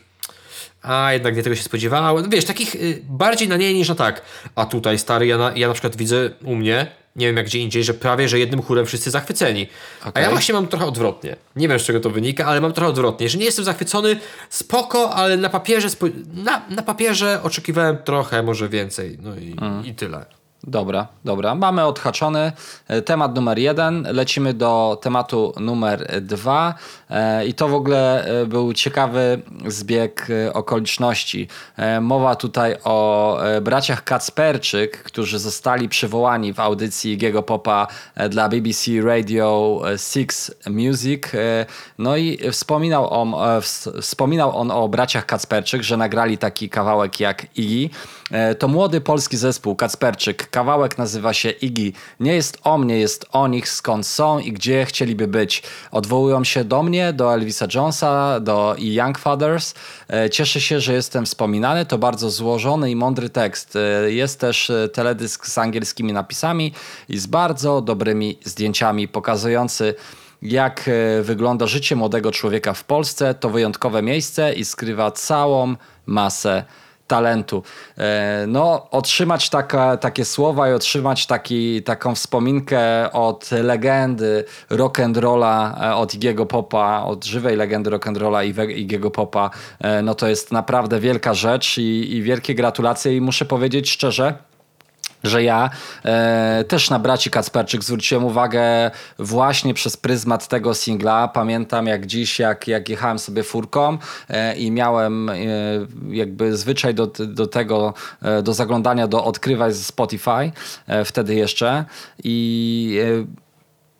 a jednak nie tego się spodziewałem. No wiesz, takich y, bardziej na nie niż na tak. A tutaj stary, ja na, ja na przykład widzę u mnie, nie wiem jak gdzie indziej, że prawie, że jednym chórem wszyscy zachwyceni. A Okej. ja właśnie mam trochę odwrotnie. Nie wiem z czego to wynika, ale mam trochę odwrotnie, że nie jestem zachwycony, spoko, ale na papierze, na, na papierze oczekiwałem trochę, może więcej. No i, i tyle. Dobra, dobra. Mamy odhaczony e, temat numer jeden. Lecimy do tematu numer dwa. E, I to w ogóle e, był ciekawy zbieg okoliczności. Mowa tutaj o braciach Kacperczyk, którzy zostali przywołani w audycji Giego Popa dla BBC Radio 6 Music. No i wspominał on, ws- wspominał on o braciach Kacperczyk, że nagrali taki kawałek jak Iggy. E, To młody polski zespół Kacperczyk. Kawałek nazywa się Iggy. Nie jest o mnie, jest o nich, skąd są i gdzie chcieliby być. Odwołują się do mnie, do Elvisa Jonesa, do i Young Fathers. E, Cieszę się, że jestem wspominany. To bardzo złożony i mądry tekst. E, Jest też teledysk z angielskimi napisami i z bardzo dobrymi zdjęciami pokazujący jak wygląda życie młodego człowieka w Polsce. To wyjątkowe miejsce i skrywa całą masę talentu. E, No, otrzymać taka, takie słowa i otrzymać taki, taką wspominkę od legendy rock'n'rolla, e, od Iggy'ego Popa, od żywej legendy rock'n'rolla i Iggy'ego Popa, e, no to jest naprawdę wielka rzecz i, i wielkie gratulacje i muszę powiedzieć szczerze, że ja e, też na braci Kacperczyk zwróciłem uwagę właśnie przez pryzmat tego singla. Pamiętam jak dziś, jak, jak jechałem sobie furką e, i miałem e, jakby zwyczaj do, do tego, e, do zaglądania, do odkrywać z Spotify, e, wtedy jeszcze i e,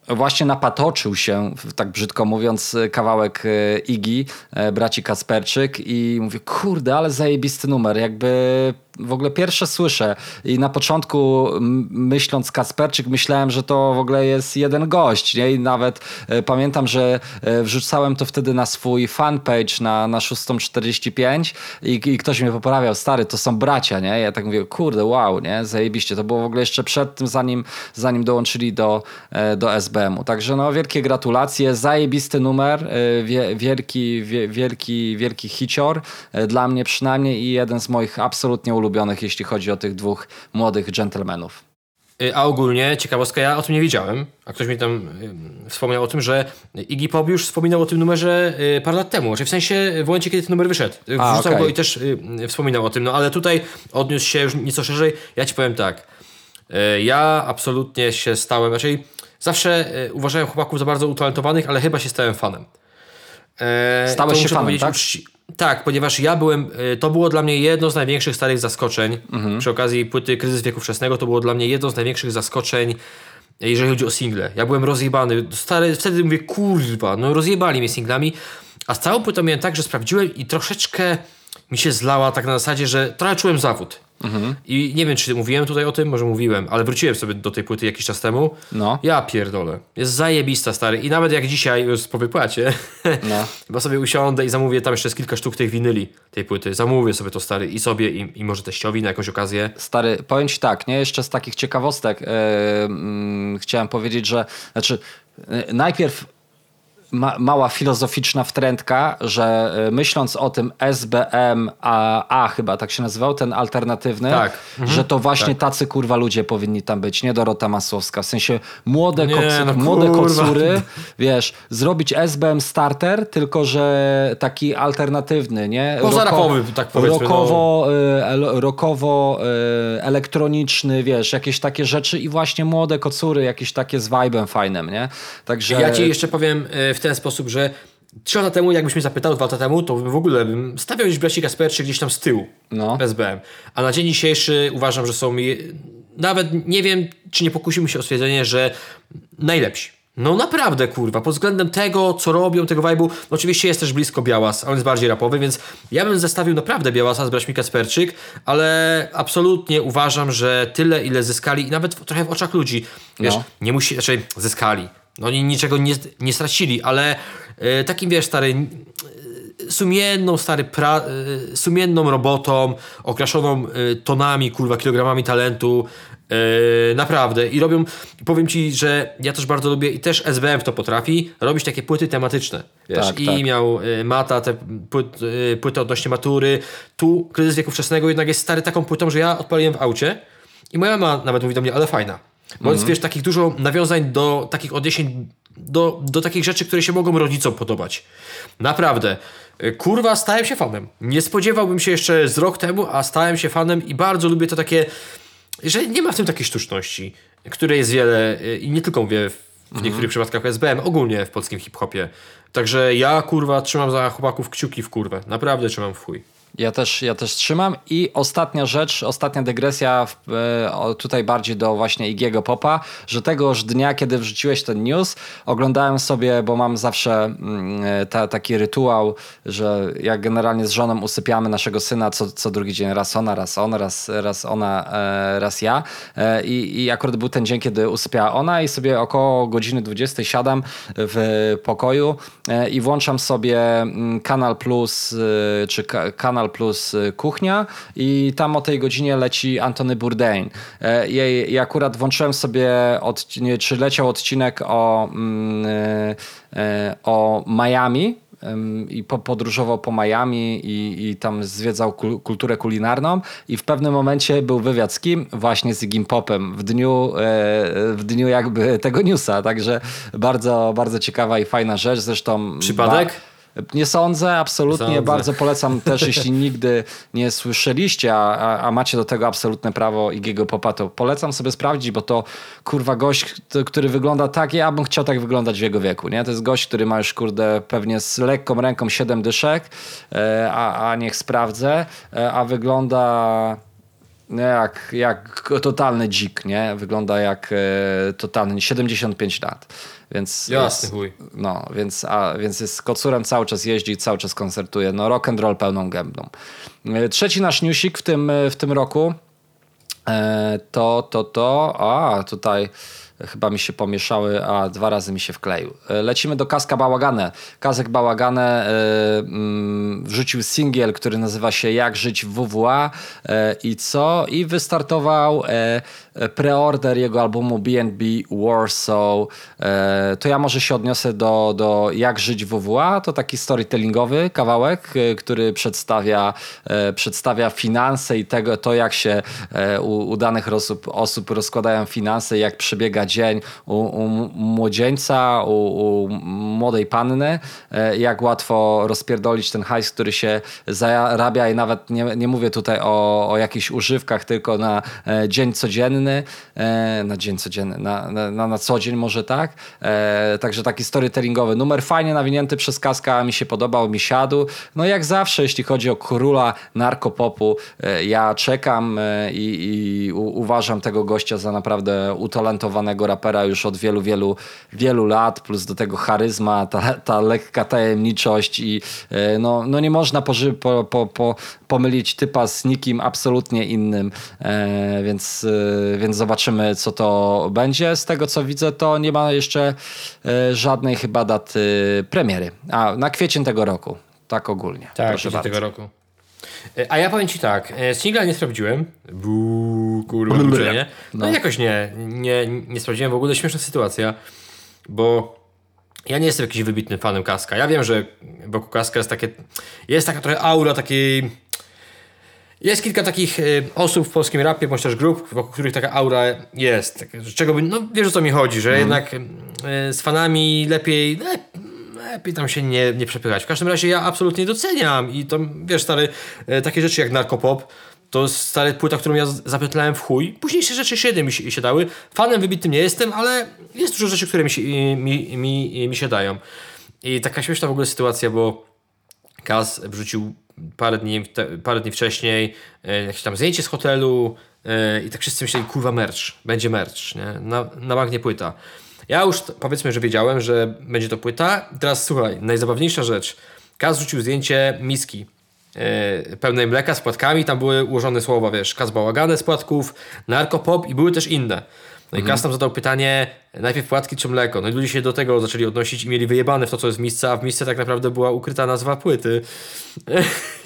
właśnie napatoczył się, tak brzydko mówiąc, kawałek e, Igi, e, braci Kasperczyk i mówię, kurde, ale zajebisty numer, jakby w ogóle pierwsze słyszę i na początku myśląc Kasperczyk myślałem, że to w ogóle jest jeden gość, nie? I nawet e, pamiętam, że wrzucałem to wtedy na swój fanpage na, na 645 i, i ktoś mnie poprawiał, stary, to są bracia, nie? Ja tak mówię, kurde, wow, nie? Zajebiście. To było w ogóle jeszcze przed tym, zanim, zanim dołączyli do, do SBM-u. Także no, wielkie gratulacje, zajebisty numer, e, wie, wielki, wie, wielki, wielki hicior, e, dla mnie przynajmniej i jeden z moich absolutnie ulubionych, jeśli chodzi o tych dwóch młodych dżentelmenów. Y, A ogólnie, ciekawostka, ja o tym nie wiedziałem, a ktoś mi tam y, wspomniał o tym, że Iggy Pop już wspominał o tym numerze y, parę lat temu, znaczy w sensie w momencie, kiedy ten numer wyszedł. Y, Wrzucał okej. go i też y, y, wspominał o tym, no ale tutaj odniósł się już nieco szerzej. Ja ci powiem tak, Ja absolutnie się stałem, raczej zawsze e, uważałem chłopaków za bardzo utalentowanych, ale chyba się stałem fanem. E, Stałeś się fanem, tak? uczci- Tak, ponieważ ja byłem, e, to było dla mnie jedno z największych starych zaskoczeń. Mhm. Przy okazji płyty Kryzys Wieku Wczesnego to było dla mnie jedno z największych zaskoczeń, e, jeżeli chodzi o single. Ja byłem rozjebany. Stary, wtedy mówię, kurwa, no rozjebali mnie singlami. A z całą płytą miałem tak, że sprawdziłem i troszeczkę mi się zlała tak na zasadzie, że trochę czułem zawód. Mhm. I nie wiem, czy mówiłem tutaj o tym, może mówiłem, ale wróciłem sobie do tej płyty jakiś czas temu. No. Ja pierdolę. Jest zajebista, stary. I nawet jak dzisiaj, już po wypłacie, No. chyba sobie usiądę i zamówię tam jeszcze z kilka sztuk tych winyli tej płyty. Zamówię sobie to, stary, i sobie, i, i może teściowi na jakąś okazję. Stary, powiem ci tak, nie? Jeszcze z takich ciekawostek yy, mm, chciałem powiedzieć, że znaczy yy, najpierw ma, mała filozoficzna wtrętka, że yy, myśląc o tym SBM A, A chyba tak się nazywał, ten alternatywny, Tak. że to właśnie tacy kurwa ludzie powinni tam być, nie Dorota Masłowska. W sensie młode, Nie, no młode kocury, wiesz, zrobić SBM starter, tylko że taki alternatywny, nie? Pozarapowy, tak powiedzmy, no. Rokowo, y, el- rokowo y, elektroniczny, wiesz, jakieś takie rzeczy i właśnie młode kocury, jakieś takie z vibe'em fajnym, nie? Także Ja ci jeszcze powiem w ten sposób, że trzy lata temu, jakbyś mnie zapytał, dwa lata temu, to w ogóle bym stawiał gdzieś Braci Kasperczy gdzieś tam z tyłu. No. SBM. A na dzień dzisiejszy uważam, że są mi... Nawet nie wiem, czy nie pokusimy się o stwierdzenie, że najlepsi. No naprawdę, kurwa, pod względem tego, co robią, tego vibe'u, no oczywiście jest też blisko Białas, on jest bardziej rapowy, więc ja bym zestawił naprawdę Białasa z braćmi Kasperczyk, ale absolutnie uważam, że tyle, ile zyskali i nawet trochę w oczach ludzi, wiesz, No. nie musi, znaczy zyskali, oni niczego nie, nie stracili, ale e, takim, wiesz, stary, sumienną, stary, pra, y, sumienną robotą, okraszoną y, tonami, kurwa, kilogramami talentu. y, naprawdę. I robią, powiem ci, że ja też bardzo lubię i też SBM to potrafi robić takie płyty tematyczne. Wiesz, Tak, i tak. miał y, Mata te płyt, y, płyty odnośnie matury. Tu kryzys wieku wczesnego jednak jest stary taką płytą, że ja odpaliłem w aucie i moja mama nawet mówi do mnie, ale fajna. Bo jest, wiesz, takich dużo nawiązań do takich odniesień, do, do takich rzeczy, które się mogą rodzicom podobać. Naprawdę. Y, Kurwa, stałem się fanem. Nie spodziewałbym się jeszcze z rok temu, a stałem się fanem i bardzo lubię to takie, że nie ma w tym takiej sztuczności, której jest wiele y, i nie tylko mówię w, w niektórych przypadkach SBM, ogólnie w polskim hip-hopie. Także ja, kurwa, trzymam za chłopaków kciuki w kurwę. Naprawdę trzymam w chuj. Ja też, ja też trzymam. I ostatnia rzecz, ostatnia dygresja w, e, tutaj bardziej do właśnie Igiego Popa, że tegoż dnia, kiedy wrzuciłeś ten news, oglądałem sobie, bo mam zawsze mm, e, ta, taki rytuał, że jak generalnie z żoną usypiamy naszego syna co, co drugi dzień, raz ona, raz on, raz, raz ona, e, raz ja. I, I akurat był ten dzień, kiedy usypiała ona i sobie około godziny 20 siadam w pokoju i włączam sobie mm, Kanal Plus, czy ka- Kanal Plus e, Kuchnia i tam o tej godzinie leci Antony Bourdain. E, I, i akurat włączyłem sobie, odci- czy leciał odcinek o, mm, e, e, o Miami, i po, podróżował po Miami i, i tam zwiedzał kul, kulturę kulinarną i w pewnym momencie był wywiad z kim? Właśnie z Igim Popem w dniu, w dniu jakby tego newsa, także bardzo, bardzo ciekawa i fajna rzecz, zresztą... Przypadek? Ba- nie sądzę, absolutnie. Sądzę. Bardzo polecam też, jeśli nigdy nie słyszeliście, a, a, macie do tego absolutne prawo Igiego Popa, to polecam sobie sprawdzić, bo to kurwa gość, który wygląda tak, ja bym chciał tak wyglądać w jego wieku, nie? To jest gość, który ma już kurde pewnie z lekką ręką 7 dyszek, e, a, a niech sprawdzę, e, a wygląda jak, jak totalny dzik, nie? Wygląda jak e, totalny, 75 lat. Więc Jasny chuj. No, więc, a, więc jest kocurem, cały czas jeździ, cały czas koncertuje. No, rock and roll pełną gębą. E, Trzeci nasz newsik w tym, e, w tym roku e, to, to, to, a tutaj chyba mi się pomieszały, a dwa razy mi się wkleił. Lecimy do Kaska Bałagane. Kazek Bałagane mm, wrzucił singiel, który nazywa się Jak żyć w WWA i co? I wystartował preorder jego albumu B&B Warsaw. E, to ja może się odniosę do, do Jak żyć WWA. To taki storytellingowy kawałek, e, który przedstawia, e, przedstawia finanse i tego, to jak się u, u danych osób, osób rozkładają finanse, jak przebiega dzień u, u młodzieńca, u, u młodej panny, jak łatwo rozpierdolić ten hajs, który się zarabia i nawet nie, nie mówię tutaj o, o jakichś używkach, tylko na dzień codzienny codzienny, e, na dzień codzienny, na, na, na, co dzień może tak. E, także taki storytellingowy numer, fajnie nawinięty przez Kaska, mi się podobał, mi siadł. No jak zawsze, jeśli chodzi o króla narkopopu, e, ja czekam i, i uważam tego gościa za naprawdę utalentowanego rapera już od wielu, wielu, wielu lat, plus do tego charyzma, ta, ta lekka tajemniczość i no, no nie można po, po, po, pomylić typa z nikim absolutnie innym, e, więc, e, więc zobaczymy co to będzie. Z tego co widzę to nie ma jeszcze e, żadnej chyba daty premiery, a na kwiecień tego roku, tak ogólnie. Tak, Proszę bardzo. tego roku. A ja powiem ci tak, singla nie sprawdziłem. Buu, kurwa, burzenie. No, jakoś nie, nie, nie sprawdziłem. W ogóle śmieszna sytuacja, bo ja nie jestem jakimś wybitnym fanem Kaska. Ja wiem, że wokół Kaska jest takie, jest taka trochę aura takiej... Jest kilka takich e, osób w polskim rapie, bądź też grup, wokół których taka aura jest. Czego by, no wiesz o co mi chodzi, że jednak e, z fanami lepiej, le, lepiej tam się nie, nie przepychać. W każdym razie ja absolutnie doceniam i to, wiesz stary, e, takie rzeczy jak narkopop, to stary płyta, którą ja zapytlałem w chuj. Późniejsze rzeczy średnio mi się, się dały. Fanem wybitnym nie jestem, ale jest dużo rzeczy, które mi się, mi, mi, mi się dają. I taka śmieszna w ogóle sytuacja, bo Kaz wrzucił parę dni, parę dni wcześniej e, jakieś tam zdjęcie z hotelu e, i tak wszyscy myśleli, kurwa merch, będzie merch, nie? Na, na bagnie płyta. Ja już powiedzmy, że wiedziałem, że będzie to płyta. Teraz słuchaj, najzabawniejsza rzecz. Kaz wrzucił zdjęcie miski e, pełnej mleka z płatkami, tam były ułożone słowa, wiesz, Kaz bałagane z płatków, narkopop i były też inne. No i Kaz tam zadał pytanie, najpierw płatki czy mleko? No i ludzie się do tego zaczęli odnosić i mieli wyjebane w to, co jest w misce, a w misce tak naprawdę była ukryta nazwa płyty.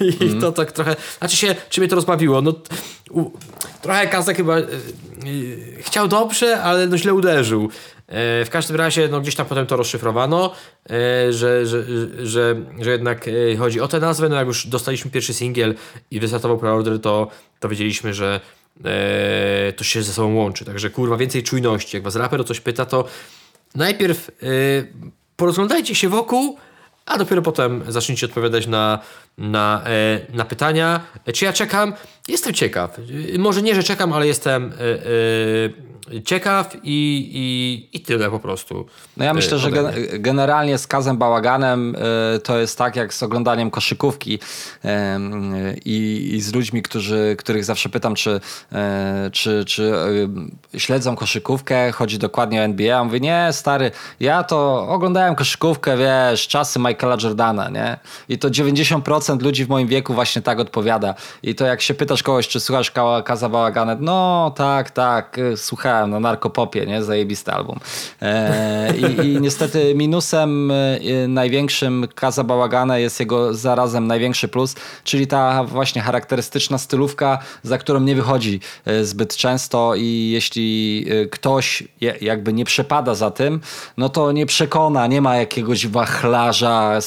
I to tak trochę, znaczy się, czy mnie to rozbawiło? No, u, trochę Kazak chyba e, e, chciał dobrze, ale no źle uderzył. E, w każdym razie, no gdzieś tam potem to rozszyfrowano, że, że, że, że jednak chodzi o tę nazwę. No jak już dostaliśmy pierwszy singiel i wystartował preorder, to, to wiedzieliśmy, że to się ze sobą łączy. Także kurwa, więcej czujności. Jak was raper o coś pyta, to najpierw e, porozglądajcie się wokół, a dopiero potem zacznijcie odpowiadać na, na, e, na pytania. E, Czy ja czekam? Jestem ciekaw. E, Może nie, że czekam, ale jestem e, e, ciekaw i, i, i tyle po prostu. No ja myślę, e, że ode gen- generalnie z Kazem Bałaganem y, to jest tak jak z oglądaniem koszykówki y, i, i z ludźmi, którzy, których zawsze pytam, czy, e, czy, czy y, śledzą koszykówkę, chodzi dokładnie o NBA. Ja mówię, nie stary, ja to oglądałem koszykówkę, wiesz, czasy Michaela Jordana, nie? I to 90% ludzi w moim wieku właśnie tak odpowiada. I to jak się pytasz kogoś, czy słuchasz Ka- Kaza Bałaganet, no tak, tak, y, słuchałem na Narkopopie, nie? Zajebisty album. E, i, I niestety minusem y, największym Kaza Bałagana jest jego zarazem największy plus, czyli ta właśnie charakterystyczna stylówka, za którą nie wychodzi y, zbyt często i jeśli y, ktoś jakby nie przepada za tym, no to nie przekona, nie ma jakiegoś wachlarza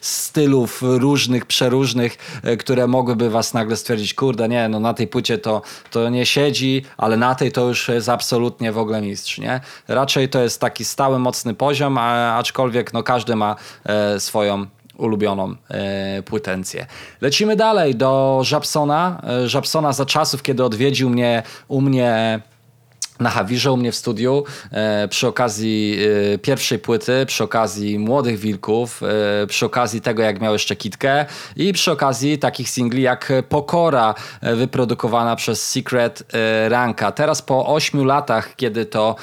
stylów różnych, przeróżnych, które mogłyby was nagle stwierdzić, kurde, nie, no na tej płycie to, to nie siedzi, ale na tej to już jest w ogóle mistrz, nie? Raczej to jest taki stały, mocny poziom, a, aczkolwiek no każdy ma e, swoją ulubioną e, płytencję. Lecimy dalej do Żabsona. E, Żabsona za czasów, kiedy odwiedził mnie u mnie na Hawirze u mnie w studiu e, przy okazji e, pierwszej płyty, przy okazji Młodych Wilków, e, przy okazji tego jak miał jeszcze kitkę i przy okazji takich singli jak Pokora wyprodukowana przez Secret Ranka. Teraz po ośmiu latach, kiedy to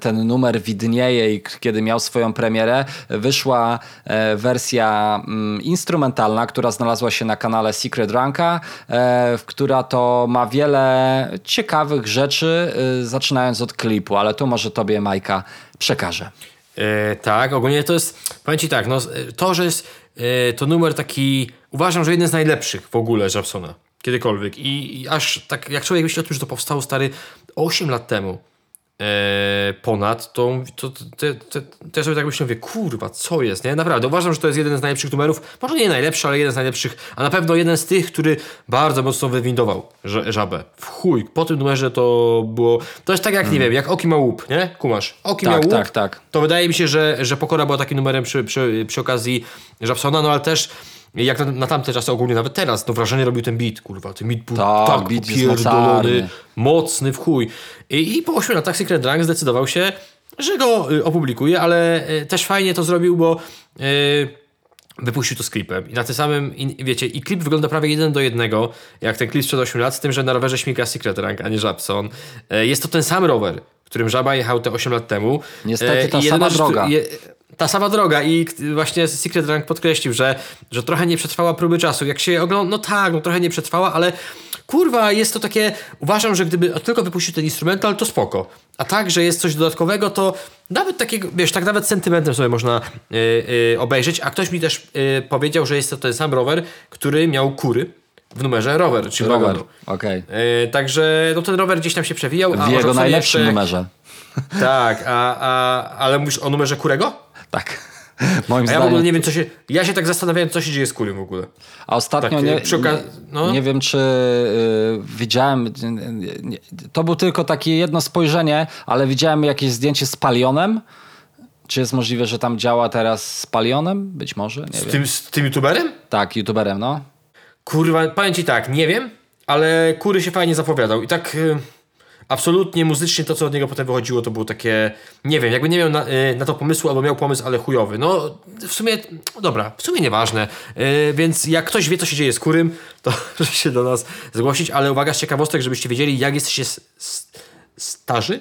ten numer widnieje i kiedy miał swoją premierę, wyszła wersja mm, instrumentalna, która znalazła się na kanale Secret Ranka, która to ma wiele ciekawych rzeczy, zaczynając od klipu, ale tu może tobie Majka przekażę. E, tak, ogólnie to jest, powiem ci tak, no, e, to, że jest e, to numer taki, uważam, że jeden z najlepszych w ogóle Japsona, kiedykolwiek. I, I aż tak, jak człowiek myśli o tym, że to powstało stary 8 lat temu e, ponad, to, to, to, to, to ja sobie tak myślę, mówię, kurwa, co jest, nie? Naprawdę, uważam, że to jest jeden z najlepszych numerów, może nie najlepszy, ale jeden z najlepszych, a na pewno jeden z tych, który bardzo mocno wywindował żabę. W chuj, po tym numerze to było, to jest tak jak, nie wiem, jak Oki ma łup, nie? Kumasz, Oki Tak, miał łup, tak, tak. to wydaje mi się, że, że Pokora była takim numerem przy, przy, przy okazji Żabsona, no ale też Jak na, na tamte czasy ogólnie, nawet teraz, no wrażenie robił ten beat, kurwa. Ten beat był Tak, tak, beat mocarny. mocny w chuj. I, I po 8 latach Secret Drunk zdecydował się, że go y, opublikuje, ale y, też fajnie to zrobił, bo y, wypuścił to z klipem. I na tym samym, i, wiecie, i klip wygląda prawie jeden do jednego, jak ten klip sprzed 8 lat, z tym, że na rowerze śmiga Secret Rank, a nie Żabson. E, Jest to ten sam rower, którym Żaba jechał te 8 lat temu. Niestety E, ta sama rzecz, droga. je- ta sama droga i właśnie Secret Rank podkreślił, że, że trochę nie przetrwała próby czasu. Jak się ogląda, no tak, no trochę nie przetrwała, ale kurwa, jest to takie, uważam, że gdyby tylko wypuścił ten instrumental, to spoko. A tak, że jest coś dodatkowego, to nawet takiego, wiesz, tak nawet sentymentem sobie można y, y, obejrzeć. A ktoś mi też y, powiedział, że jest to ten sam rower, który miał kury w numerze rower, czyli Rower, wagonu. okej. Y, także no ten rower gdzieś tam się przewijał. a W o jego najlepszym jeszcze- numerze. Tak, a, a, ale mówisz o numerze kurego? Tak. Moim A ja w ogóle zdaniem. nie wiem, co się. Ja się tak zastanawiałem, co się dzieje z kurym w ogóle. A ostatnio Tak, nie, przy okaz- no. nie wiem, czy y, widziałem. nie- nie- To był tylko takie jedno spojrzenie, ale widziałem jakieś zdjęcie z palionem. Czy jest możliwe, że tam działa teraz z palionem? Być może, nie Z wiem. tym, z tym youtuberem? Tak, youtuberem, no. Kurwa, powiem ci tak, nie wiem, ale kury się fajnie zapowiadał. I tak y, absolutnie muzycznie to, co od niego potem wychodziło, to było takie. Nie wiem, jakby nie miał na, y, na to pomysłu, albo miał pomysł, ale chujowy. No, w sumie, dobra, w sumie nieważne. Y, więc jak ktoś wie, co się dzieje z kurym, to proszę się do nas zgłosić. Ale uwaga, z ciekawostek, żebyście wiedzieli, jak jesteście starzy.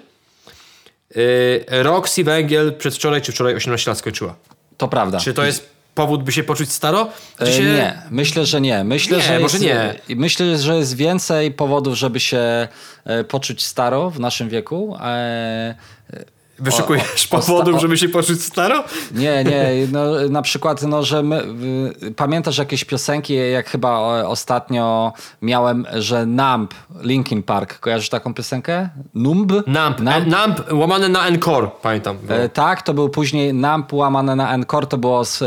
Y, Roxy Węgiel przedwczoraj czy wczoraj 18 lat skończyła. To prawda. Czy to jest powód, by się poczuć staro? Czy E, się... Nie, myślę, że nie. Myślę, Nie, że może jest, nie. Myślę, że jest więcej powodów, żeby się e, poczuć staro w naszym wieku. E, Wyszukujesz o- o- powodów, żeby się poczuć staro? Nie, nie, no, na przykład, no, że my, y, pamiętasz jakieś piosenki, jak chyba o, ostatnio miałem, że Numb, Linkin Park, kojarzysz taką piosenkę? Numb? Nump, Numb? Nump. Nump łamane na Encore, pamiętam. E, tak, to był później Numb łamane na Encore, to było z e,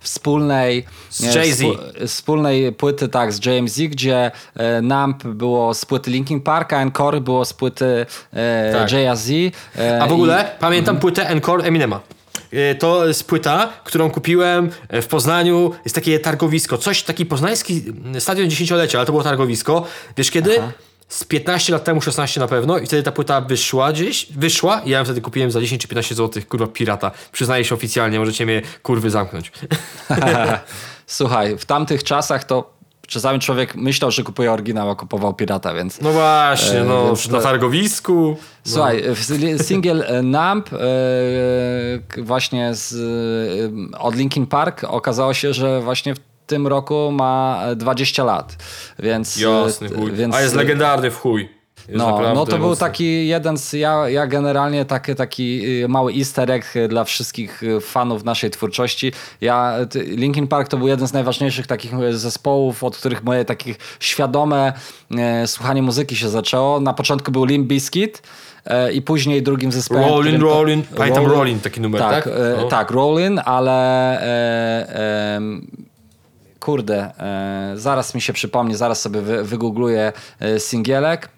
wspólnej Z e, Jay-Z. współ- wspólnej płyty, tak, z JMZ, gdzie e, Numb było z płyty Linkin Park, a Encore było z płyty e, Tak. Jay-Z. E, A w ogóle pamiętam płytę Encore Eminema. E, To jest płyta, którą kupiłem e, w Poznaniu. Jest takie targowisko. Coś, taki poznański mm, stadion dziesięciolecia, ale to było targowisko. Wiesz kiedy? Z 15 lat temu, 16 na pewno i wtedy ta płyta wyszła gdzieś, wyszła i ja ją wtedy kupiłem za 10 czy 15 zł, kurwa pirata. Przyznaję się oficjalnie, możecie mnie kurwy zamknąć. Słuchaj, w tamtych czasach to czasami człowiek myślał, że kupuje oryginał, a kupował pirata, więc... No właśnie, no, więc na targowisku. Słuchaj, w- singiel e, Numb e, właśnie z, e, od Linkin Park okazało się, że właśnie w tym roku ma e, 20 lat, więc... Jasny e, chuj. Więc, A jest legendarny w chuj. Jest No, no to był mocny. taki jeden z, ja, ja generalnie taki, taki y, mały easter egg y, dla wszystkich y, fanów naszej twórczości. Ja, Linkin Park to był jeden z najważniejszych takich zespołów, od których moje takie świadome e, słuchanie muzyki się zaczęło. Na początku był Limp Bizkit e, i później drugim zespołem... Rollin', którym to- Rollin'. Pamiętam Rollin', taki numer, tak? e, No. Tak, Rollin', ale... E, em, Kurde, e, zaraz mi się przypomni, zaraz sobie wy, wygoogluję e, singielek.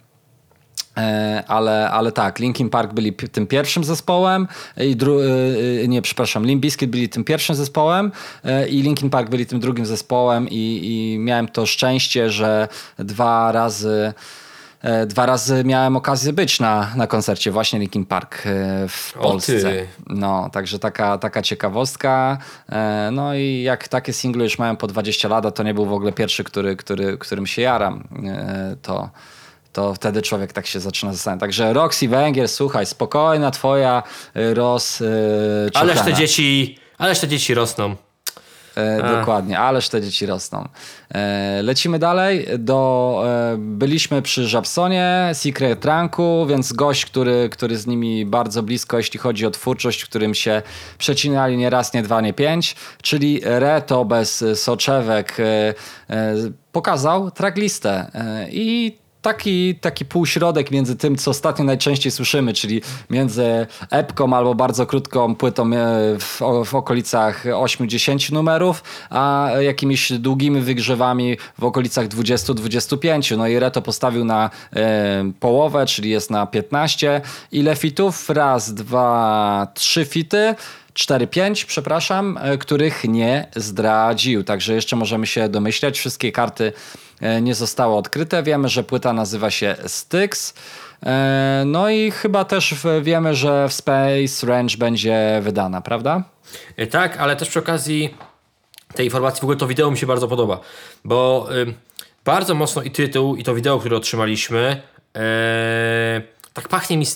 E, ale, ale tak, Linkin Park byli tym pierwszym zespołem i e, e, nie, przepraszam, Limp Bizkit byli tym pierwszym zespołem i Linkin Park byli tym drugim zespołem i, i miałem to szczęście, że dwa razy Dwa razy miałem okazję być na, na koncercie właśnie Linkin Park w Polsce. No, także taka, taka ciekawostka. No i jak takie single już mają po 20 lat, to nie był w ogóle pierwszy, który, który, którym się jaram. To, to wtedy człowiek tak się zaczyna zastanawiać. Także Roxy Węgier, słuchaj, spokojna twoja e, roz... e, Ależ te dzieci, ależ te dzieci rosną. E, dokładnie, ależ te dzieci rosną. E, lecimy dalej. Do, e, byliśmy przy Żabsonie, Secret Ranku, więc gość, który, który z nimi bardzo blisko, jeśli chodzi o twórczość, którym się przecinali nie raz, nie dwa, nie pięć, czyli Reto bez soczewek e, e, pokazał tracklistę e, i taki, taki półśrodek między tym, co ostatnio najczęściej słyszymy, czyli między epką albo bardzo krótką płytą e, w, w okolicach 8-10 numerów, a jakimiś długimi wygrzewami w okolicach 20-25. No i Reto postawił na e, połowę, czyli jest na 15. Ile fitów? Raz, dwa, trzy fity. 4-5, przepraszam, e, których nie zdradził. Także jeszcze możemy się domyślać. Wszystkie karty e, nie zostały odkryte. Wiemy, że płyta nazywa się Styx. E, No i chyba też wiemy, że w Space Range będzie wydana, prawda? Tak, ale też przy okazji tej informacji w ogóle to wideo mi się bardzo podoba, bo bardzo mocno i tytuł, i to wideo, które otrzymaliśmy, e, tak pachnie mi,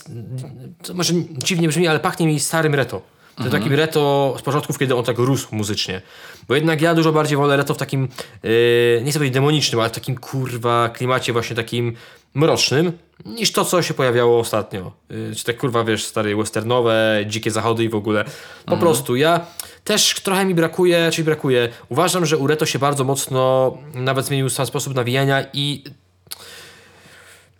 może dziwnie brzmi, ale pachnie mi starym reto. To takim reto z początków, kiedy on tak rósł muzycznie. Bo jednak ja dużo bardziej wolę reto w takim, yy, nie chcę powiedzieć demonicznym, ale w takim kurwa klimacie właśnie takim mrocznym, niż to, co się pojawiało ostatnio. Yy, czy te kurwa, wiesz, stare westernowe, dzikie zachody i w ogóle. Po prostu ja też trochę mi brakuje, czyli brakuje. Uważam, że u reto się bardzo mocno nawet zmienił sam sposób nawijania i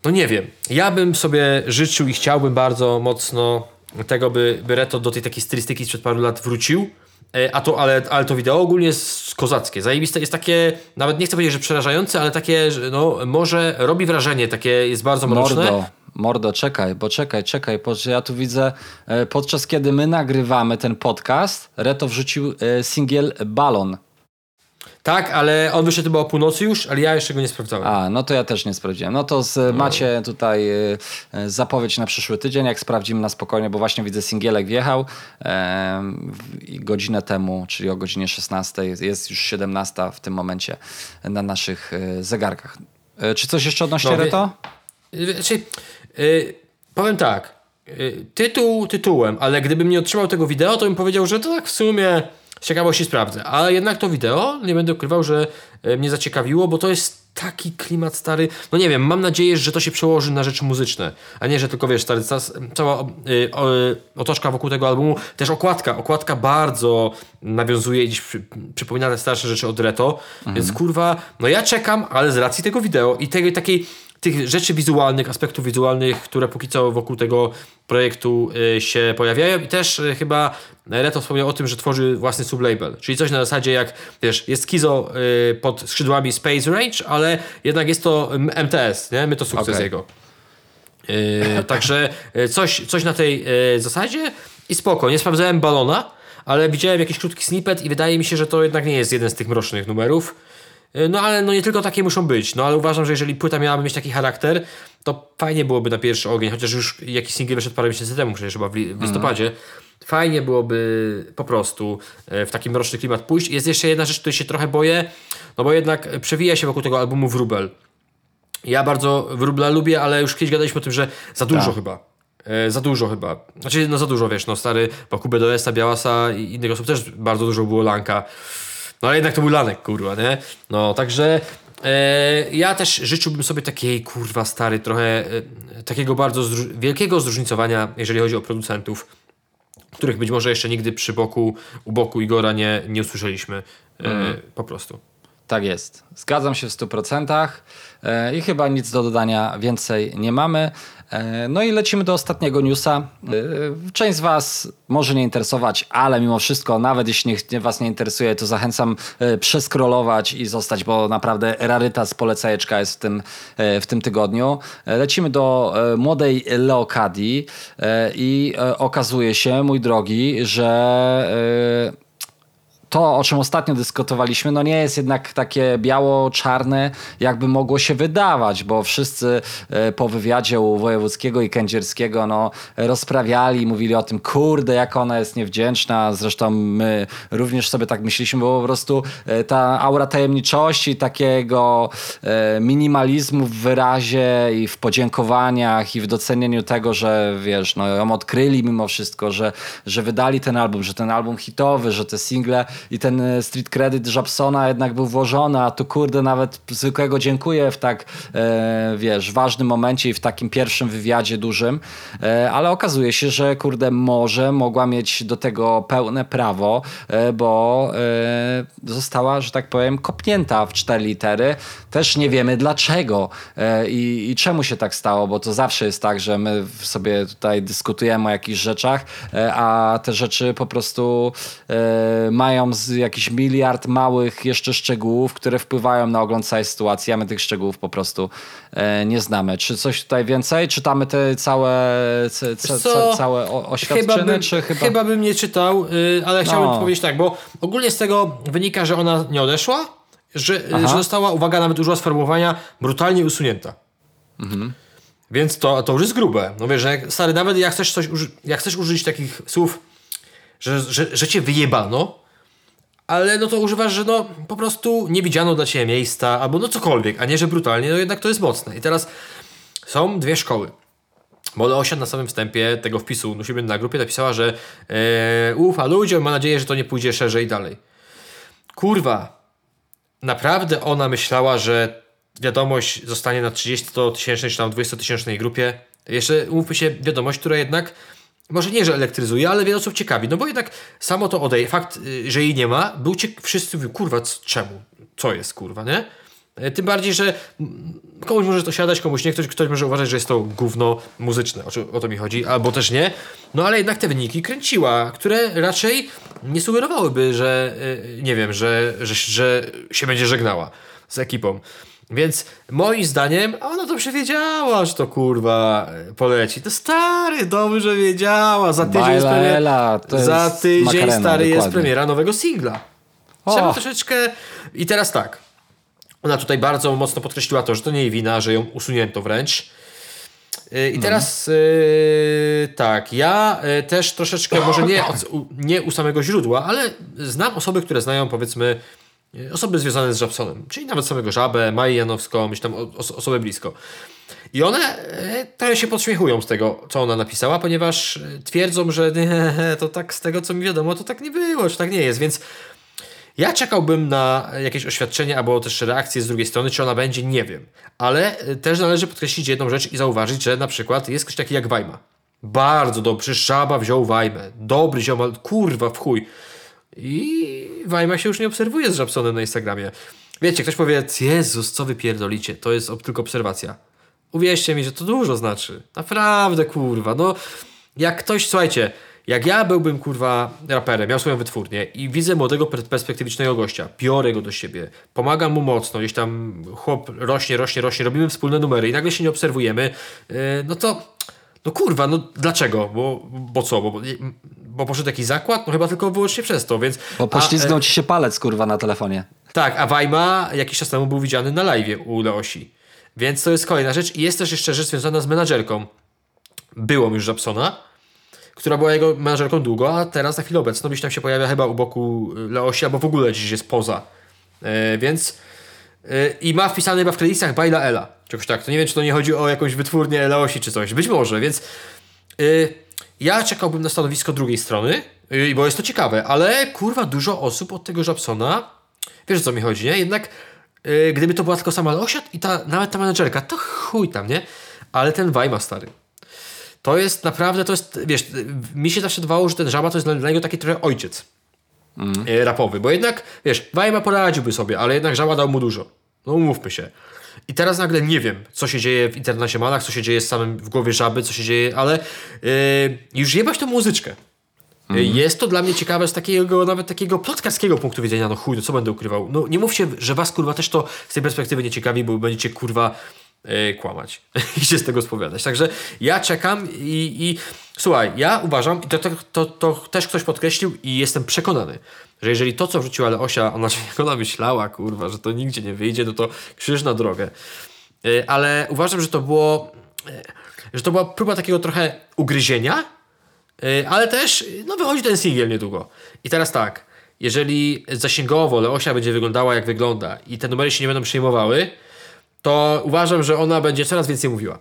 no nie wiem. Ja bym sobie życzył i chciałbym bardzo mocno tego, by, by Reto do tej takiej stylistyki sprzed paru lat wrócił. E, A to, ale, ale to wideo ogólnie jest kozackie. Zajebiste jest takie, nawet nie chcę powiedzieć, że przerażające, ale takie, no może robi wrażenie, takie jest bardzo mroczne. Mordo, mordo, czekaj, bo czekaj, czekaj, bo ja tu widzę, e, podczas kiedy my nagrywamy ten podcast, Reto wrzucił e, singiel Balon. Tak, ale on wyszedł chyba o północy już, ale ja jeszcze go nie sprawdzałem. A, no to ja też nie sprawdziłem. No to z, macie tutaj y, y, zapowiedź na przyszły tydzień, jak sprawdzimy na spokojnie, bo właśnie widzę singielek wjechał i godzinę temu, czyli o godzinie 16, jest już 17 w tym momencie na naszych zegarkach. Y, Czy coś jeszcze odnośnie No, wie- Reto? Y, Znaczy, y, powiem tak. y, tytuł tytułem, ale gdybym nie otrzymał tego wideo, to bym powiedział, że to tak w sumie z ciekawości sprawdzę. Ale jednak to wideo, nie będę ukrywał, że y, mnie zaciekawiło, bo to jest taki klimat stary. No nie wiem, mam nadzieję, że to się przełoży na rzeczy muzyczne, a nie, że tylko wiesz, stary, ca- cała y, o, y, otoczka wokół tego albumu, też okładka. Okładka bardzo nawiązuje i przy, przypomina te starsze rzeczy od Reto, więc kurwa, no ja czekam, ale z racji tego wideo i tej takiej tych rzeczy wizualnych, aspektów wizualnych, które póki co wokół tego projektu y, się pojawiają i też y, chyba Reto wspomniał o tym, że tworzy własny sublabel, czyli coś na zasadzie jak, wiesz, jest Kizo y, pod skrzydłami Space Range, ale jednak jest to MTS, nie? My to sukces Okej. jego. Y, także coś, coś na tej y, zasadzie i spoko. Nie sprawdzałem balona, ale widziałem jakiś krótki snippet i wydaje mi się, że to jednak nie jest jeden z tych mrocznych numerów. Y, No ale no nie tylko takie muszą być. No ale uważam, że jeżeli płyta miałaby mieć taki charakter, to fajnie byłoby na pierwszy ogień, chociaż już jakiś singiel wyszedł parę miesięcy temu, przecież chyba w, li- w listopadzie. Fajnie byłoby po prostu e, w taki mroczny klimat pójść. Jest jeszcze jedna rzecz, której się trochę boję, no bo jednak przewija się wokół tego albumu wróbel. Ja bardzo wróbla lubię, ale już kiedyś gadaliśmy o tym, że za dużo Tak. chyba. E, za dużo chyba. Znaczy, no za dużo, wiesz, no stary, wokół BDS-a, Białasa i innych osób też bardzo dużo było Lanka. No ale jednak to był Lanek, kurwa, nie? No, także e, ja też życzyłbym sobie takiej, kurwa, stary, trochę e, takiego bardzo zró- wielkiego zróżnicowania, jeżeli chodzi o producentów, których być może jeszcze nigdy przy boku, u boku Igora nie, nie usłyszeliśmy. E, Po prostu. Tak jest. Zgadzam się w 100% e, i chyba nic do dodania więcej nie mamy. E, No i lecimy do ostatniego newsa. E, Część z Was może nie interesować, ale mimo wszystko, nawet jeśli Was nie interesuje, to zachęcam przeskrolować i zostać, bo naprawdę rarytas polecajeczka jest w tym, w tym tygodniu. Lecimy do młodej Leokadii i okazuje się, mój drogi, że to, o czym ostatnio dyskutowaliśmy, no nie jest jednak takie biało-czarne, jakby mogło się wydawać, bo wszyscy e, po wywiadzie u Wojewódzkiego i Kędzierskiego no, rozprawiali, mówili o tym, kurde, jak ona jest niewdzięczna. Zresztą my również sobie tak myśleliśmy, bo po prostu e, ta aura tajemniczości, takiego e, minimalizmu w wyrazie i w podziękowaniach i w docenieniu tego, że wiesz, no ją odkryli mimo wszystko, że, że wydali ten album, że ten album hitowy, że te single i ten e, street credit Japsona jednak był włożony, a tu kurde nawet zwykłego dziękuję w tak, e, wiesz, ważnym momencie i w takim pierwszym wywiadzie dużym, e, ale okazuje się, że kurde może mogła mieć do tego pełne prawo, e, bo e, została, że tak powiem, kopnięta w cztery litery. Też nie wiemy dlaczego e, i, i czemu się tak stało, bo to zawsze jest tak, że my sobie tutaj dyskutujemy o jakichś rzeczach, a te rzeczy po prostu mają z jakiś miliard małych jeszcze szczegółów, które wpływają na ogląd całej sytuacji, a my tych szczegółów po prostu e, nie znamy. Czy coś tutaj więcej? Czytamy te całe, ce, ce, ce, całe oświadczyny, Chyba bym, czy chyba... chyba bym nie czytał, y, ale chciałbym No. powiedzieć tak, bo ogólnie z tego wynika, że ona nie odeszła, że, y, Aha. że została, uwaga, nawet użyła sformułowania brutalnie usunięta. Mhm. Więc to, to już jest grube. No wiesz, że stary, nawet jak chcesz coś uży- jak chcesz użyć takich słów, że, że, że cię wyjebano, ale no to używasz, że no po prostu nie widziano dla ciebie miejsca, albo no cokolwiek, a nie, że brutalnie, no jednak to jest mocne. I teraz są dwie szkoły. Bo Leosia na samym wstępie tego wpisu u siebie na grupie napisała, że e, ufa ludziom, ma nadzieję, że to nie pójdzie szerzej dalej. Kurwa, naprawdę ona myślała, że wiadomość zostanie na 30-tysięcznej czy tam 20-tysięcznej grupie. Jeszcze umówmy się, wiadomość, która jednak może nie, że elektryzuje, ale wiele osób ciekawi. No bo jednak samo to odejdzie. Fakt, y, że jej nie ma, był ciek- wszyscy mówią, kurwa, czemu? Co jest, kurwa, nie? E, Tym bardziej, że komuś może to siadać, komuś nie. Ktoś, ktoś może uważać, że jest to gówno muzyczne. O, o to mi chodzi. Albo też nie. No ale jednak te wyniki kręciła, które raczej nie sugerowałyby, że y, nie wiem, że, że, że się będzie żegnała z ekipą. Więc moim zdaniem ona to przewiedziała, że to kurwa y, poleci. To stary, dobrze wiedziała. Za tydzień jest Baila premiera, Ela, za tydzień makarena, stary jest premiera nowego singla. Trzeba O. troszeczkę... I teraz tak. Ona tutaj bardzo mocno podkreśliła to, że to nie jej wina, że ją usunięto wręcz. Yy, I teraz yy, tak, ja yy, też troszeczkę, może nie, od, u, nie u samego źródła, ale znam osoby, które znają powiedzmy osoby związane z Żabsonem, czyli nawet samego Żabę, Maję Janowską, myślę tam osoby blisko. I one yy, trochę się podśmiechują z tego, co ona napisała, ponieważ yy, twierdzą, że nie, to tak z tego, co mi wiadomo, to tak nie było, czy tak nie jest, więc ja czekałbym na jakieś oświadczenie albo też reakcję z drugiej strony, czy ona będzie, nie wiem. Ale też należy podkreślić jedną rzecz i zauważyć, że na przykład jest ktoś taki jak Wajma. Bardzo dobry, Żaba wziął Wajmę. Dobry ziomal, kurwa w chuj. I Wajma się już nie obserwuje z Żabsonem na Instagramie. Wiecie, ktoś powie, Jezus, co wy pierdolicie, to jest tylko obserwacja. Uwierzcie mi, że to dużo znaczy. Naprawdę, kurwa. No, jak ktoś, słuchajcie, jak ja byłbym, kurwa, raperem, miał swoją wytwórnię i widzę młodego per- perspektywicznego gościa, biorę go do siebie, pomagam mu mocno, gdzieś tam chłop rośnie, rośnie, rośnie, robimy wspólne numery i nagle się nie obserwujemy, yy, no to, no kurwa, no dlaczego? Bo, bo co? Bo, bo, poszedł jakiś zakład? No chyba tylko wyłącznie przez to, więc... Bo a, poślizgnął ci się palec, kurwa, na telefonie. tak, a Wajma jakiś czas temu był widziany na live u Leosi. Więc to jest kolejna rzecz. I jest też jeszcze rzecz związana z menadżerką. Było już Japsona, która była jego menadżerką długo, a teraz na chwilę obecną gdzieś tam się pojawia chyba u boku Leosi, albo w ogóle gdzieś jest poza. E, więc e, i ma wpisane chyba w kredytach Baila Ela. Czegoś tak. To nie wiem, czy to nie chodzi o jakąś wytwórnię Leosi czy coś. Być może, więc y, ja czekałbym na stanowisko drugiej strony, y, bo jest to ciekawe, ale kurwa dużo osób od tego Japsona, wiesz o co mi chodzi, nie? Jednak y, gdyby to była tylko sama Leosia i ta, nawet ta menedżerka, to chuj tam, nie? Ale ten Wajma stary. To jest naprawdę, to jest, wiesz, y, mi się zawsze wydawało, że ten Żaba to jest dla, dla niego taki trochę ojciec y, rapowy, bo jednak, wiesz, Wajma poradziłby sobie, ale jednak Żaba dał mu dużo. No umówmy się. I teraz nagle nie wiem, co się dzieje w internacjonalach, co się dzieje z samym w głowie Żaby, co się dzieje, ale y, już jebać tą muzyczkę. Y, Jest to dla mnie ciekawe z takiego, nawet takiego plotkarskiego punktu widzenia, no chuj, no co będę ukrywał. No nie mówcie, że was kurwa też to z tej perspektywy nie ciekawi, bo będziecie kurwa y, kłamać i się z tego spowiadać. Także ja czekam i, i słuchaj, ja uważam, i to, to, to, to też ktoś podkreślił i jestem przekonany, że jeżeli to, co wrzuciła Leosia, ona, jak ona myślała, kurwa, że to nigdzie nie wyjdzie, no to krzyż na drogę. Y, Ale uważam, że to było, y, że to była próba takiego trochę ugryzienia, y, ale też, no wychodzi ten singiel niedługo. I teraz tak, jeżeli zasięgowo Leosia będzie wyglądała jak wygląda i te numery się nie będą przyjmowały, to uważam, że ona będzie coraz więcej mówiła.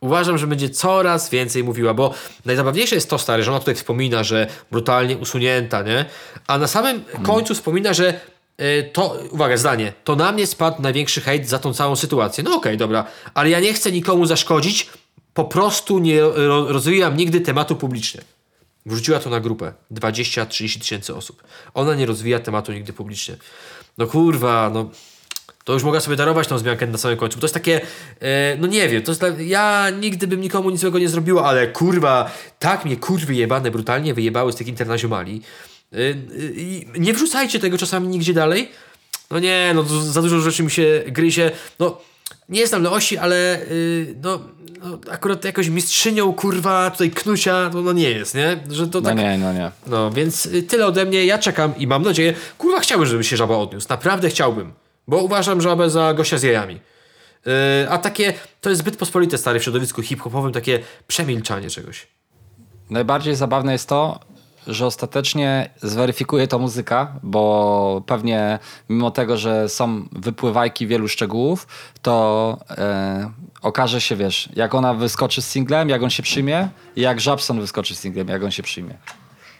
Uważam, że będzie coraz więcej mówiła, bo najzabawniejsze jest to, stary, że ona tutaj wspomina, że brutalnie usunięta, nie? A na samym końcu wspomina, że y, to, uwaga, zdanie, to na mnie spadł największy hejt za tą całą sytuację. No okej, dobra, ale ja nie chcę nikomu zaszkodzić, po prostu nie ro, rozwijam nigdy tematu publicznie. Wrzuciła to na grupę. 20-30 tysięcy osób. Ona nie rozwija tematu nigdy publicznie. No kurwa, no to już mogła sobie darować tą zmiankę na samym końcu. Bo to jest takie, e, no nie wiem, to jest ja nigdy bym nikomu nic złego nie zrobiła, ale kurwa, tak mnie kurwy jebane brutalnie wyjebały z tych internazjonali, Y, y, i nie wrzucajcie tego czasami nigdzie dalej. No nie, no za dużo rzeczy mi się gryzie. No, nie jestem na osi, ale no, no, akurat jakoś mistrzynią, kurwa, tutaj knucia, to no nie jest, nie? Że to No tak... nie, no nie. No, więc y, tyle ode mnie. Ja czekam i mam nadzieję, kurwa, chciałbym, żeby się żaba odniósł. Naprawdę chciałbym. Bo uważam żabę za gościa z jajami. Yy, a takie, to jest zbyt pospolite, stary, w środowisku hip-hopowym, takie przemilczanie czegoś. Najbardziej zabawne jest to, że ostatecznie zweryfikuje to muzyka, bo pewnie mimo tego, że są wypływajki wielu szczegółów, to e, okaże się, wiesz, jak ona wyskoczy z singlem, jak on się przyjmie i jak Żabson wyskoczy z singlem, jak on się przyjmie.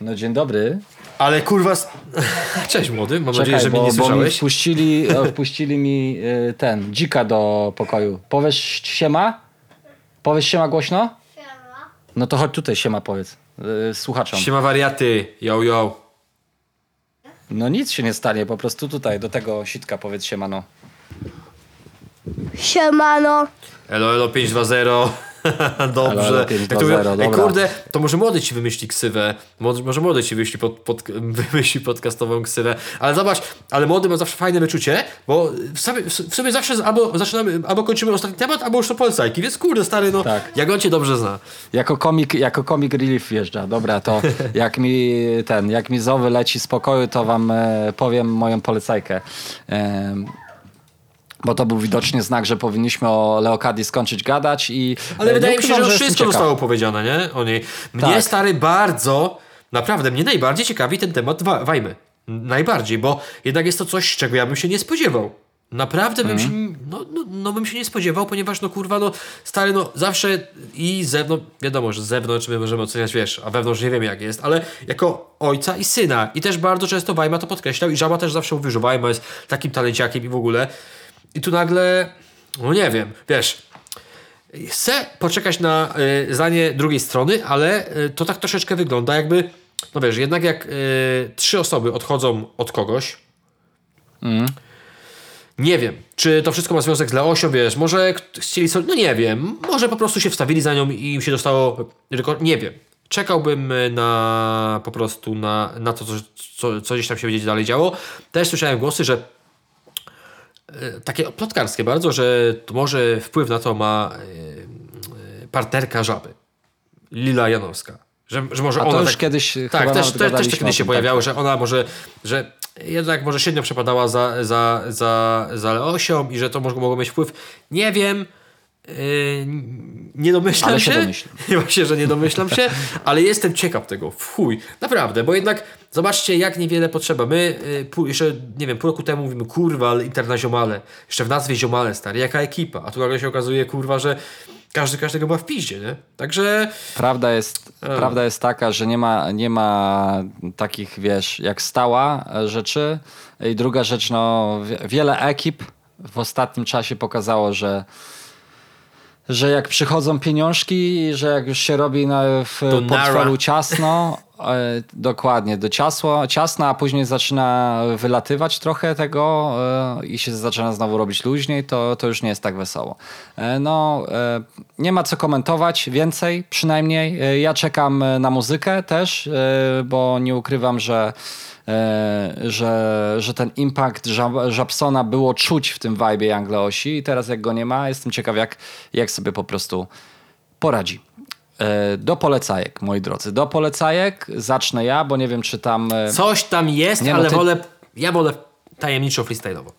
No dzień dobry. Ale kurwa... Cześć młody, mam nadzieję, Czekaj, że mnie bo, nie bo mi słyszałeś. wpuścili, e, wpuścili mi e, ten, dzika do pokoju. Powiesz siema? Powiesz siema głośno? Siema. No to chodź tutaj siema powiedz e, słuchaczom. Siema wariaty, yo yo. No nic się nie stanie, po prostu tutaj do tego sitka powiedz siemano. Siemano. Elo, elo 520. Dobrze. Jak 520, to mówią, Ej, kurde, to może młody ci wymyśli ksywę. Może, młody ci wymyśli, pod, pod, wymyśli podcastową ksywę. Ale zobacz, ale młody ma zawsze fajne wyczucie, bo w sobie, w sobie zawsze albo zaczynamy, albo kończymy ostatni temat, albo już to polecajki. Więc kurde, stary, no, Tak. jak on cię dobrze zna. Jako komik, jako komik relief wjeżdża. Dobra, to jak mi ten, jak mi zowy leci z pokoju, to wam e, powiem moją polecajkę. Em, bo to był widocznie znak, że powinniśmy o Leokadii skończyć gadać i Ale e, wydaje nie mi się, że jestem wszystko zostało powiedziane, nie? O niej. Mnie, Tak. stary, bardzo, naprawdę, mnie najbardziej ciekawi ten temat wa- Wajmy. Najbardziej, bo jednak jest to coś, czego ja bym się nie spodziewał. Naprawdę bym Mhm. się, no, no, no bym się nie spodziewał, ponieważ no kurwa, no stary, no zawsze i z zewnątrz, wiadomo, że z zewnątrz my możemy oceniać, wiesz, a wewnątrz nie wiemy jak jest, ale jako ojca i syna i też bardzo często Wajma to podkreślał i Żaba też zawsze mówił, że Wajma jest takim talenciakiem i w ogóle i tu nagle, no nie wiem, wiesz, Chcę poczekać na y, zdanie drugiej strony, ale y, to tak troszeczkę wygląda, jakby, no wiesz, jednak jak y, trzy osoby odchodzą od kogoś, nie wiem, czy to wszystko ma związek z Leosią, wiesz, może chcieli sobie, no nie wiem, może po prostu się wstawili za nią i im się dostało, nie wiem. Czekałbym na po prostu na, na to, co, co, co gdzieś tam się będzie dalej działo. Też słyszałem głosy, że takie plotkarskie bardzo, że może wpływ na to ma e, e, partnerka żaby. Lila Janowska. Że, że może A to ona już tak, kiedyś tak, też, też, też to kiedyś się tym, pojawiało, tak, że ona może, że jednak może średnio przepadała za, za, za, za Leosią i że to może mogło mieć wpływ. Nie wiem. Yy, nie domyślam Ale się. się domyślam. Właśnie, że nie domyślam się, ale jestem ciekaw tego. W chuj. Naprawdę, bo jednak zobaczcie, jak niewiele potrzeba. My pół, jeszcze, nie wiem, pół roku temu mówimy, kurwa, ale interna ziomale. Jeszcze w nazwie ziomale, stary, jaka ekipa. A tu nagle się okazuje, kurwa, że każdy każdego ma w piździe, nie? Także Prawda jest, prawda jest taka, że nie ma, nie ma takich, wiesz, jak stała rzeczy. I druga rzecz, no, wie- wiele ekip w ostatnim czasie pokazało, że że jak przychodzą pieniążki że jak już się robi na, w To nara. portfelu ciasno, e, dokładnie, do ciasło, ciasno, a później zaczyna wylatywać trochę tego e, i się zaczyna znowu robić luźniej, to, to już nie jest tak wesoło. E, no, e, nie ma co komentować więcej, przynajmniej. E, ja czekam e, na muzykę też, bo nie ukrywam, że że, że ten impact Żabsona było czuć w tym vibe Young i teraz jak go nie ma, jestem ciekaw jak, jak sobie po prostu poradzi. E, Do polecajek, moi drodzy. Do polecajek zacznę ja, bo nie wiem, czy tam... e, coś tam jest, Nie no, ale ty- wolę, ja wolę tajemniczo freestyle'owo.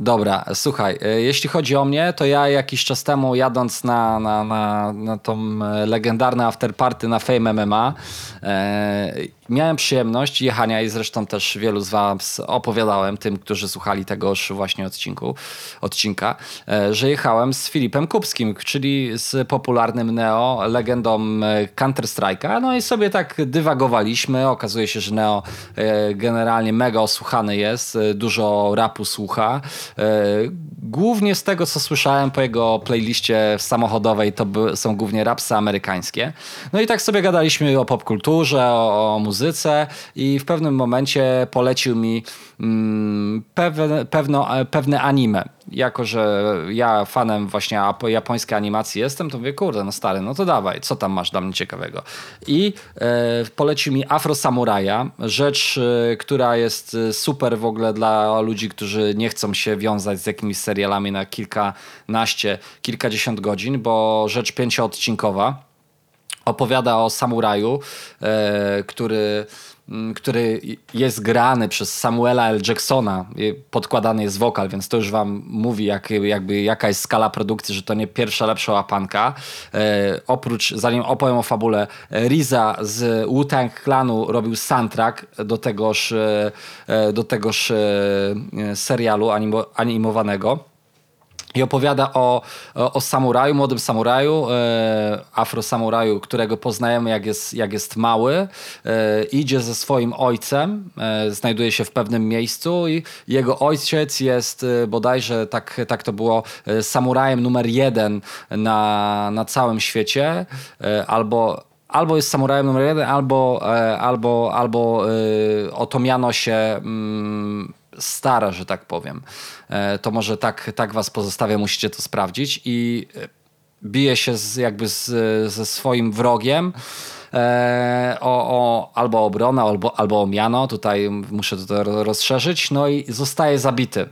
Dobra, słuchaj, e, jeśli chodzi o mnie, to ja jakiś czas temu jadąc na, na, na, na tą e, legendarne afterparty na Fame MMA, e, miałem przyjemność jechania i zresztą też wielu z was opowiadałem, tym, którzy słuchali tegoż właśnie odcinku, odcinka, e, że jechałem z Filipem Kubskim, czyli z popularnym Neo, legendą e, Counter-Strike'a, no i sobie tak dywagowaliśmy, okazuje się, że Neo e, generalnie mega osłuchany jest, dużo rapu słucha, Głównie z tego, co słyszałem po jego playliście samochodowej, to są głównie rapsy amerykańskie. No i tak sobie gadaliśmy o popkulturze, o, o muzyce i w pewnym momencie polecił mi mm, pewne, e, pewne anime. jako że ja fanem właśnie ap- japońskiej animacji jestem, to mówię, kurde, no stary, no to dawaj, co tam masz dla mnie ciekawego? I e, polecił mi Afro Samuraja, rzecz, e, która jest e, super w ogóle dla ludzi, którzy nie chcą się wiązać z jakimiś serialami na kilkanaście, kilkadziesiąt godzin, bo rzecz pięcioodcinkowa opowiada o samuraju, e, który, który jest grany przez Samuela L. Jacksona. Podkładany jest wokal, więc to już wam mówi, jak, jakby, jaka jest skala produkcji, że to nie pierwsza lepsza łapanka. E, oprócz, zanim opowiem o fabule, Riza z Wu-Tang Clanu robił soundtrack do tegoż, e, do tegoż e, serialu animo, animowanego. I opowiada o, o, o samuraju, młodym samuraju, e, afrosamuraju, którego poznajemy jak jest, jak jest mały. E, idzie ze swoim ojcem, e, znajduje się w pewnym miejscu i jego ojciec jest e, bodajże, tak, tak to było, e, samurajem numer jeden na, na całym świecie. E, albo albo jest samurajem numer jeden, albo, e, albo, albo e, o to miano się mm, stara, że tak powiem. E, To może tak, tak was pozostawię, musicie to sprawdzić i e, bije się z, jakby z, ze swoim wrogiem e, o, o albo o obronę, albo, albo o miano. Tutaj muszę to ro- rozszerzyć. No i zostaje zabity.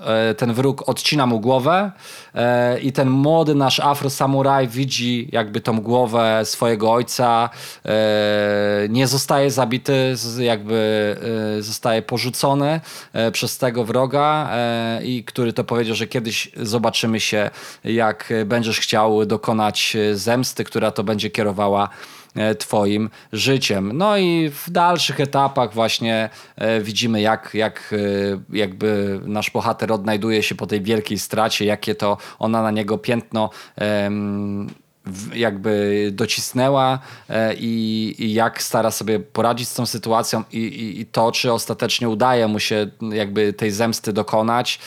E, Ten wróg odcina mu głowę e, i ten młody nasz afro-samuraj widzi jakby tą głowę swojego ojca. e, Nie zostaje zabity, jakby zostaje porzucony przez tego wroga i który to powiedział, że kiedyś zobaczymy się, jak będziesz chciał dokonać zemsty, która to będzie kierowała twoim życiem. No i w dalszych etapach właśnie e, widzimy jak, jak e, jakby nasz bohater odnajduje się po tej wielkiej stracie, jakie to ona na niego piętno jakby docisnęła e, i, i jak stara sobie poradzić z tą sytuacją i, i, i to, czy ostatecznie udaje mu się jakby tej zemsty dokonać,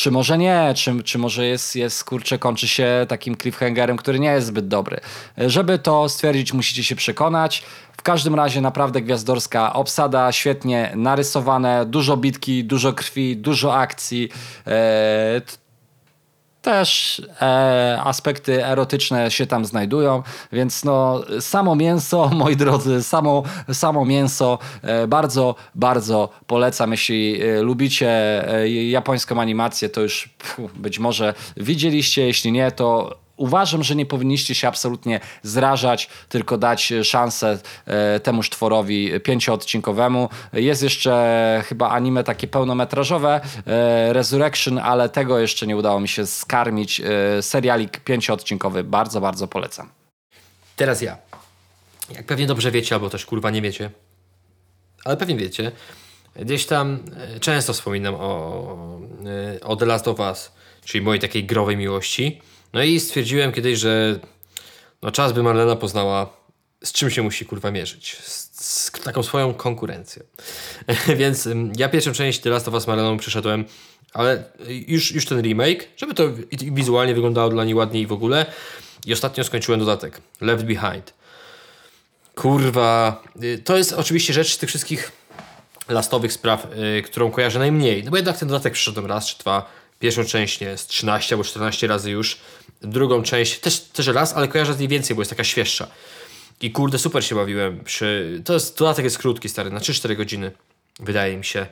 czy może nie, czy, czy może jest, jest, kurczę, kończy się takim cliffhangerem, który nie jest zbyt dobry. E, Żeby to stwierdzić, musicie się przekonać. W każdym razie naprawdę gwiazdorska obsada, świetnie narysowane, dużo bitki, dużo krwi, dużo akcji. Też e, aspekty erotyczne się tam znajdują, więc no samo mięso, moi drodzy, samo, samo mięso e, bardzo, bardzo polecam. Jeśli e, lubicie e, japońską animację, to już pfu, być może widzieliście, jeśli nie, to uważam, że nie powinniście się absolutnie zrażać, tylko dać szansę e, temuż tworowi pięcioodcinkowemu. Jest jeszcze chyba anime takie pełnometrażowe, e, Resurrection, ale tego jeszcze nie udało mi się skarmić. E, serialik pięcioodcinkowy, bardzo, bardzo polecam. Teraz ja. Jak pewnie dobrze wiecie, albo też kurwa nie wiecie, ale pewnie wiecie, gdzieś tam e, często wspominam o, e, o The Last of Us, czyli mojej takiej growej miłości. No i stwierdziłem kiedyś, że no czas by Marlena poznała, z czym się musi kurwa mierzyć. Z, z taką swoją konkurencją. Więc ja pierwszą część The Last of Us Marleną przeszedłem, ale już, już ten remake, żeby to wizualnie wyglądało dla niej ładniej w ogóle. I ostatnio skończyłem dodatek Left Behind. Kurwa, y, to jest oczywiście rzecz z tych wszystkich lastowych spraw, y, którą kojarzę najmniej. No bo jednak ten dodatek przyszedłem raz czy dwa. Pierwszą część nie z 13 albo 14 razy już. Drugą część też, też raz, ale kojarzę z niej więcej, bo jest taka świeższa. I kurde, super się bawiłem. Przy... To jest, dodatek jest krótki, stary, na 3-4 godziny, wydaje mi się.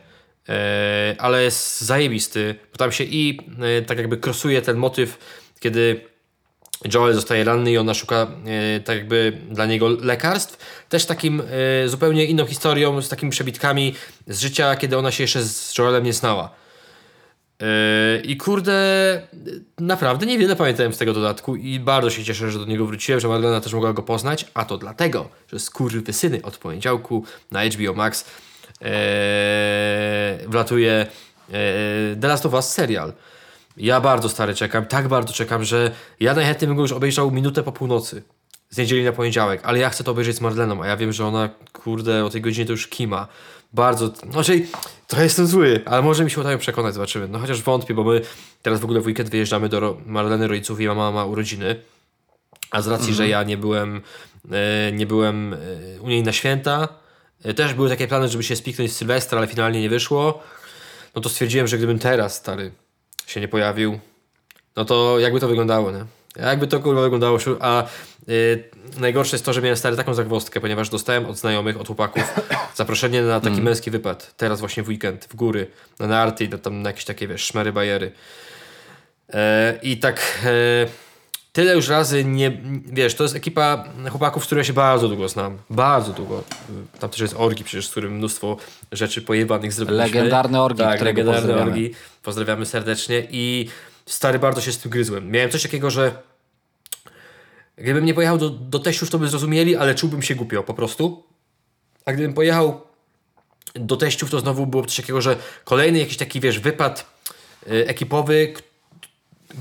E, ale jest zajebisty, bo tam się i e, tak jakby krosuje ten motyw, kiedy Joel zostaje ranny i ona szuka e, tak jakby dla niego lekarstw. Też takim zupełnie inną historią, z takimi przebitkami z życia, kiedy ona się jeszcze z Joelem nie znała. E, I kurde, naprawdę niewiele pamiętałem z tego dodatku i bardzo się cieszę, że do niego wróciłem, że Marlena też mogła go poznać, a to dlatego, że skurwysyny od poniedziałku na HBO Max e, wlatuje e, The Last of Us serial. Ja bardzo stary czekam, tak bardzo czekam, że ja najchętniej bym go już obejrzał minutę po północy. Z niedzieli na poniedziałek, ale ja chcę to obejrzeć z Marleną, a ja wiem, że ona, kurde, o tej godzinie to już kima. Bardzo, znaczy, trochę jestem zły, ale może mi się udaje przekonać, zobaczymy. No chociaż wątpię, bo my teraz w ogóle w weekend wyjeżdżamy do Marleny rodziców i mama ma urodziny. A z racji, że ja nie byłem, e, nie byłem e, u niej na święta, e, też były takie plany, żeby się spiknąć z Sylwestra, ale finalnie nie wyszło. No to stwierdziłem, że gdybym teraz, stary, się nie pojawił, no to jakby to wyglądało, nie? Jakby to kurwa wyglądało, a najgorsze jest to, że miałem stary taką zagwozdkę, ponieważ dostałem od znajomych, od chłopaków zaproszenie na taki męski wypad, teraz właśnie w weekend, w góry, na narty, na, tam na jakieś takie, wiesz, szmery, bajery. E, I tak e, tyle już razy nie, wiesz, to jest ekipa chłopaków, z której ja się bardzo długo znam, bardzo długo. Tam też jest Orgi przecież, z którym mnóstwo rzeczy pojebanych zrobiliśmy. Legendarny Orgi, tak, którego legendarny pozdrawiamy. Orgi. Pozdrawiamy serdecznie i stary, bardzo się z tym gryzłem. Miałem coś takiego, że gdybym nie pojechał do, do teściów, to by zrozumieli, ale czułbym się głupio po prostu. A gdybym pojechał do teściów, to znowu było coś takiego, że kolejny jakiś taki, wiesz, wypad y, ekipowy,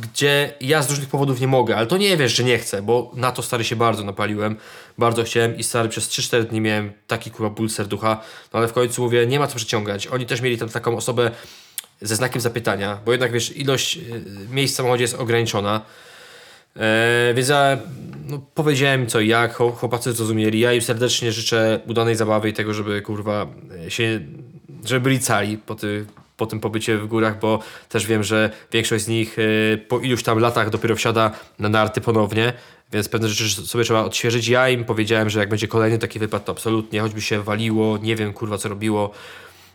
gdzie ja z różnych powodów nie mogę, ale to nie wiesz, że nie chcę, bo na to stary się bardzo napaliłem, bardzo chciałem i stary przez 3-4 dni miałem taki kurwa ból serducha, no ale w końcu mówię, nie ma co przeciągać. Oni też mieli tam taką osobę ze znakiem zapytania, bo jednak wiesz, ilość y, miejsc w samochodzie jest ograniczona. E, więc ja no, powiedziałem co i jak, chł- chłopacy zrozumieli. Ja im serdecznie życzę udanej zabawy i tego, żeby kurwa e, się, żeby byli cali po, ty, po tym pobycie w górach, bo też wiem, że większość z nich e, po iluś tam latach dopiero wsiada na narty ponownie, więc pewne rzeczy sobie trzeba odświeżyć. Ja im powiedziałem, że jak będzie kolejny taki wypad, to absolutnie, choćby się waliło, nie wiem kurwa co robiło,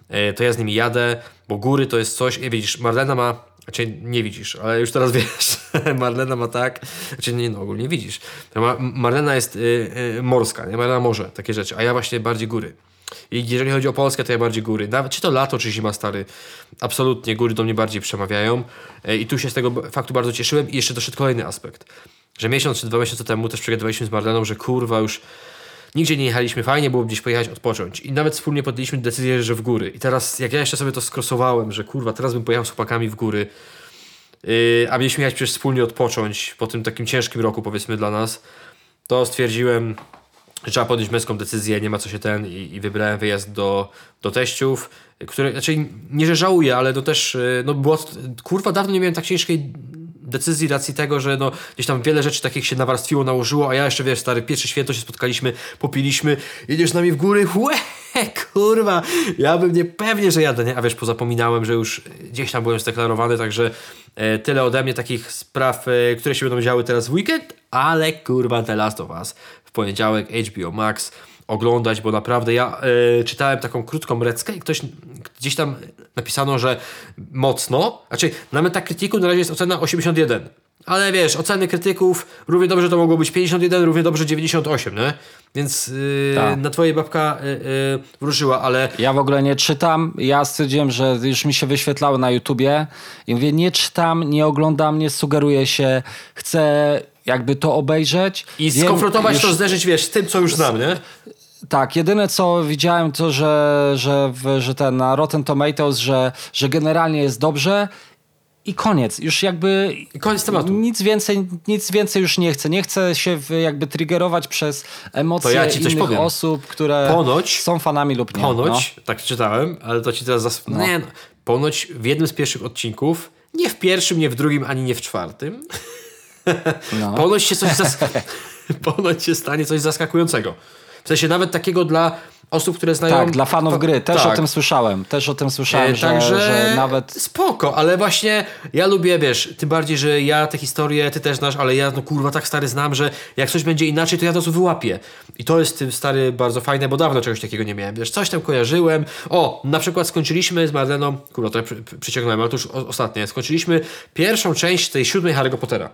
e, to ja z nimi jadę, bo góry to jest coś, i widzisz, Marlena ma znaczy nie widzisz, ale już teraz wiesz. Marlena ma tak. Znaczy nie, no ogólnie widzisz. Marlena jest y, y, morska, nie? Marlena morze, takie rzeczy, a ja właśnie bardziej góry. I jeżeli chodzi o Polskę, to ja bardziej góry. Nawet czy to lato, czy zima stary. Absolutnie góry do mnie bardziej przemawiają. Y, I tu się z tego faktu bardzo cieszyłem. I jeszcze doszedł kolejny aspekt. Że miesiąc czy dwa miesiące temu też przegadywaliśmy z Marleną, że kurwa już Nigdzie nie jechaliśmy, fajnie było gdzieś pojechać odpocząć. I nawet wspólnie podjęliśmy decyzję, że w góry. I teraz, jak ja jeszcze sobie to skrosowałem, że kurwa, teraz bym pojechał z chłopakami w góry, yy, a mieliśmy jechać przecież wspólnie odpocząć po tym takim ciężkim roku, powiedzmy, dla nas, to stwierdziłem, że trzeba podjąć męską decyzję, nie ma co się ten i, i wybrałem wyjazd do, do teściów, które, znaczy nie, że żałuję, ale to też, yy, no było, kurwa, dawno nie miałem tak ciężkiej decyzji racji tego, że no, gdzieś tam wiele rzeczy takich się nawarstwiło, nałożyło, a ja jeszcze, wiesz, stary, pierwsze święto się spotkaliśmy, popiliśmy, jedziesz z nami w góry, łe, kurwa, ja bym nie pewnie, że jadę, nie? A wiesz, pozapominałem, że już gdzieś tam byłem zdeklarowany, także e, tyle ode mnie takich spraw, e, które się będą działy teraz w weekend, ale kurwa, The Last of Us w poniedziałek HBO Max oglądać, bo naprawdę ja e, czytałem taką krótką reckę i ktoś gdzieś tam napisano, że mocno, znaczy na Metacriticu na razie jest ocena 81, ale wiesz, oceny krytyków równie dobrze to mogło być 51, równie dobrze 98, nie? Więc yy, na twojej babka yy, yy, wróżyła, ale Ja w ogóle nie czytam. Ja stwierdziłem, że już mi się wyświetlały na YouTubie i mówię, nie czytam, nie oglądam, nie sugeruję się, chcę jakby to obejrzeć. i Wiem skonfrontować już- to, zderzyć, wiesz, z tym, co już znam, nie? Tak, jedyne co widziałem to, że, że, że ten na Rotten Tomatoes, że, że generalnie jest dobrze i koniec. Już jakby I koniec tematu. nic więcej, nic więcej już nie chcę. Nie chcę się jakby triggerować przez emocje ja innych powiem. osób, które Ponoć- są fanami lub nie. No. Ponoć, tak czytałem, ale to ci teraz zas... Nie, no. Ponoć w jednym z pierwszych odcinków, nie w pierwszym, nie w drugim, ani nie w czwartym, No. ponoć się coś zas... ponoć się stanie coś zaskakującego. W sensie nawet takiego dla osób, które znają... Tak, dla fanów fa- gry. Też tak. o tym słyszałem. Też o tym słyszałem, E, że, Także że nawet... spoko, ale właśnie ja lubię, wiesz, tym bardziej, że ja te historie, ty też znasz, ale ja no kurwa tak stary znam, że jak coś będzie inaczej, to ja to wyłapię. I to jest tym stary bardzo fajne, bo dawno czegoś takiego nie miałem, wiesz, coś tam kojarzyłem. O, na przykład skończyliśmy z Marleną, kurwa, to ja przy, przy, przyciągnąłem, ale to już ostatnie, skończyliśmy pierwszą część tej siódmej Harry'ego Pottera.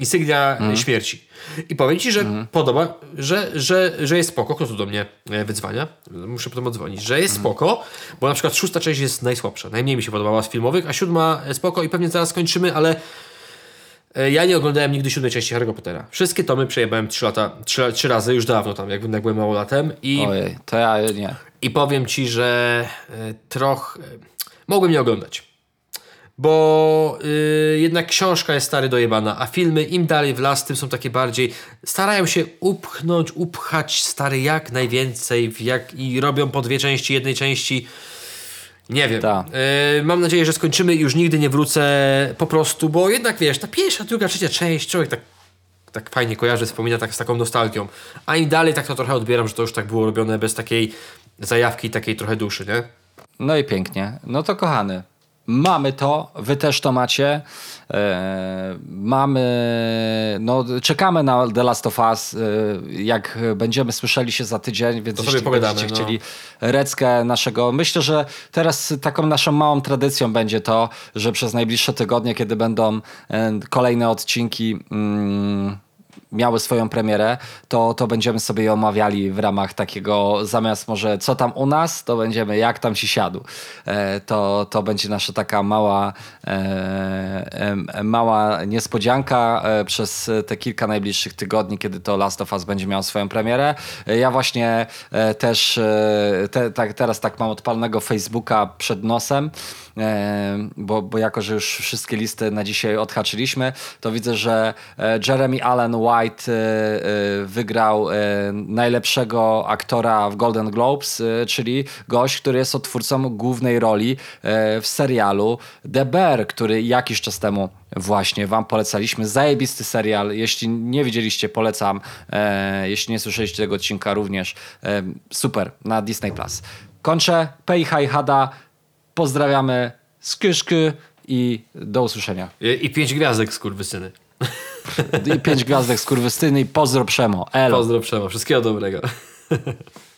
Insygnia e, śmierci. I powiem ci, że podoba, że, że, że jest spoko. Kto tu do mnie e, wydzwania? Muszę potem odzwonić. Że jest spoko, bo na przykład szósta część jest najsłabsza. Najmniej mi się podobała z filmowych, a siódma e, spoko i pewnie zaraz skończymy, ale e, ja nie oglądałem nigdy siódmej części Harry'ego Pottera. Wszystkie tomy przejebałem trzy lata, trzy, trzy razy, już dawno tam, jak, jak byłem małolatem. I, Ojej, to ja nie. i powiem ci, że trochę mogłem nie oglądać. Bo y, jednak książka jest stary dojebana, a filmy im dalej w las, tym są takie bardziej. Starają się upchnąć, upchać stary jak najwięcej jak, i robią po dwie części, jednej części. Nie wiem. Tak. Y, mam nadzieję, że skończymy i już nigdy nie wrócę po prostu, bo jednak wiesz, ta pierwsza, druga, trzecia część, człowiek tak tak fajnie kojarzy, wspomina tak z taką nostalgią. A im dalej tak to trochę odbieram, że to już tak było robione bez takiej zajawki, takiej trochę duszy, nie? No i pięknie. No to kochany. Mamy to, wy też to macie. E, mamy, no czekamy na The Last of Us. E, jak będziemy słyszeli się za tydzień, więc To sobie jeśli będziecie no. chcieli reckę naszego, myślę, że teraz taką naszą małą tradycją będzie to, że przez najbliższe tygodnie, kiedy będą e, kolejne odcinki. Mm, miały swoją premierę, to, to będziemy sobie je omawiali w ramach takiego, zamiast może co tam u nas, to będziemy jak tam ci siadł. E, to, to będzie nasza taka mała, e, mała niespodzianka e, przez te kilka najbliższych tygodni, kiedy to Last of Us będzie miał swoją premierę. Ja właśnie też te, tak, teraz tak mam odpalnego Facebooka przed nosem, bo, bo jako, że już wszystkie listy na dzisiaj odhaczyliśmy, to widzę, że Jeremy Allen White e, e, wygrał e, najlepszego aktora w Golden Globes, czyli gość, który jest odtwórcą głównej roli w serialu The Bear, który jakiś czas temu właśnie wam polecaliśmy. Zajebisty serial. Jeśli nie widzieliście, polecam. Jeśli nie słyszeliście tego odcinka również, super, na Disney+. Plus. Kończę. Pej, haj, hada. Pozdrawiamy. Skyszky i do usłyszenia. I, i pięć gwiazdek, skurwysyny. I pięć gwiazdek z kurwystyny i pozdro przemo. Elo. Pozdro Przemo. Wszystkiego dobrego.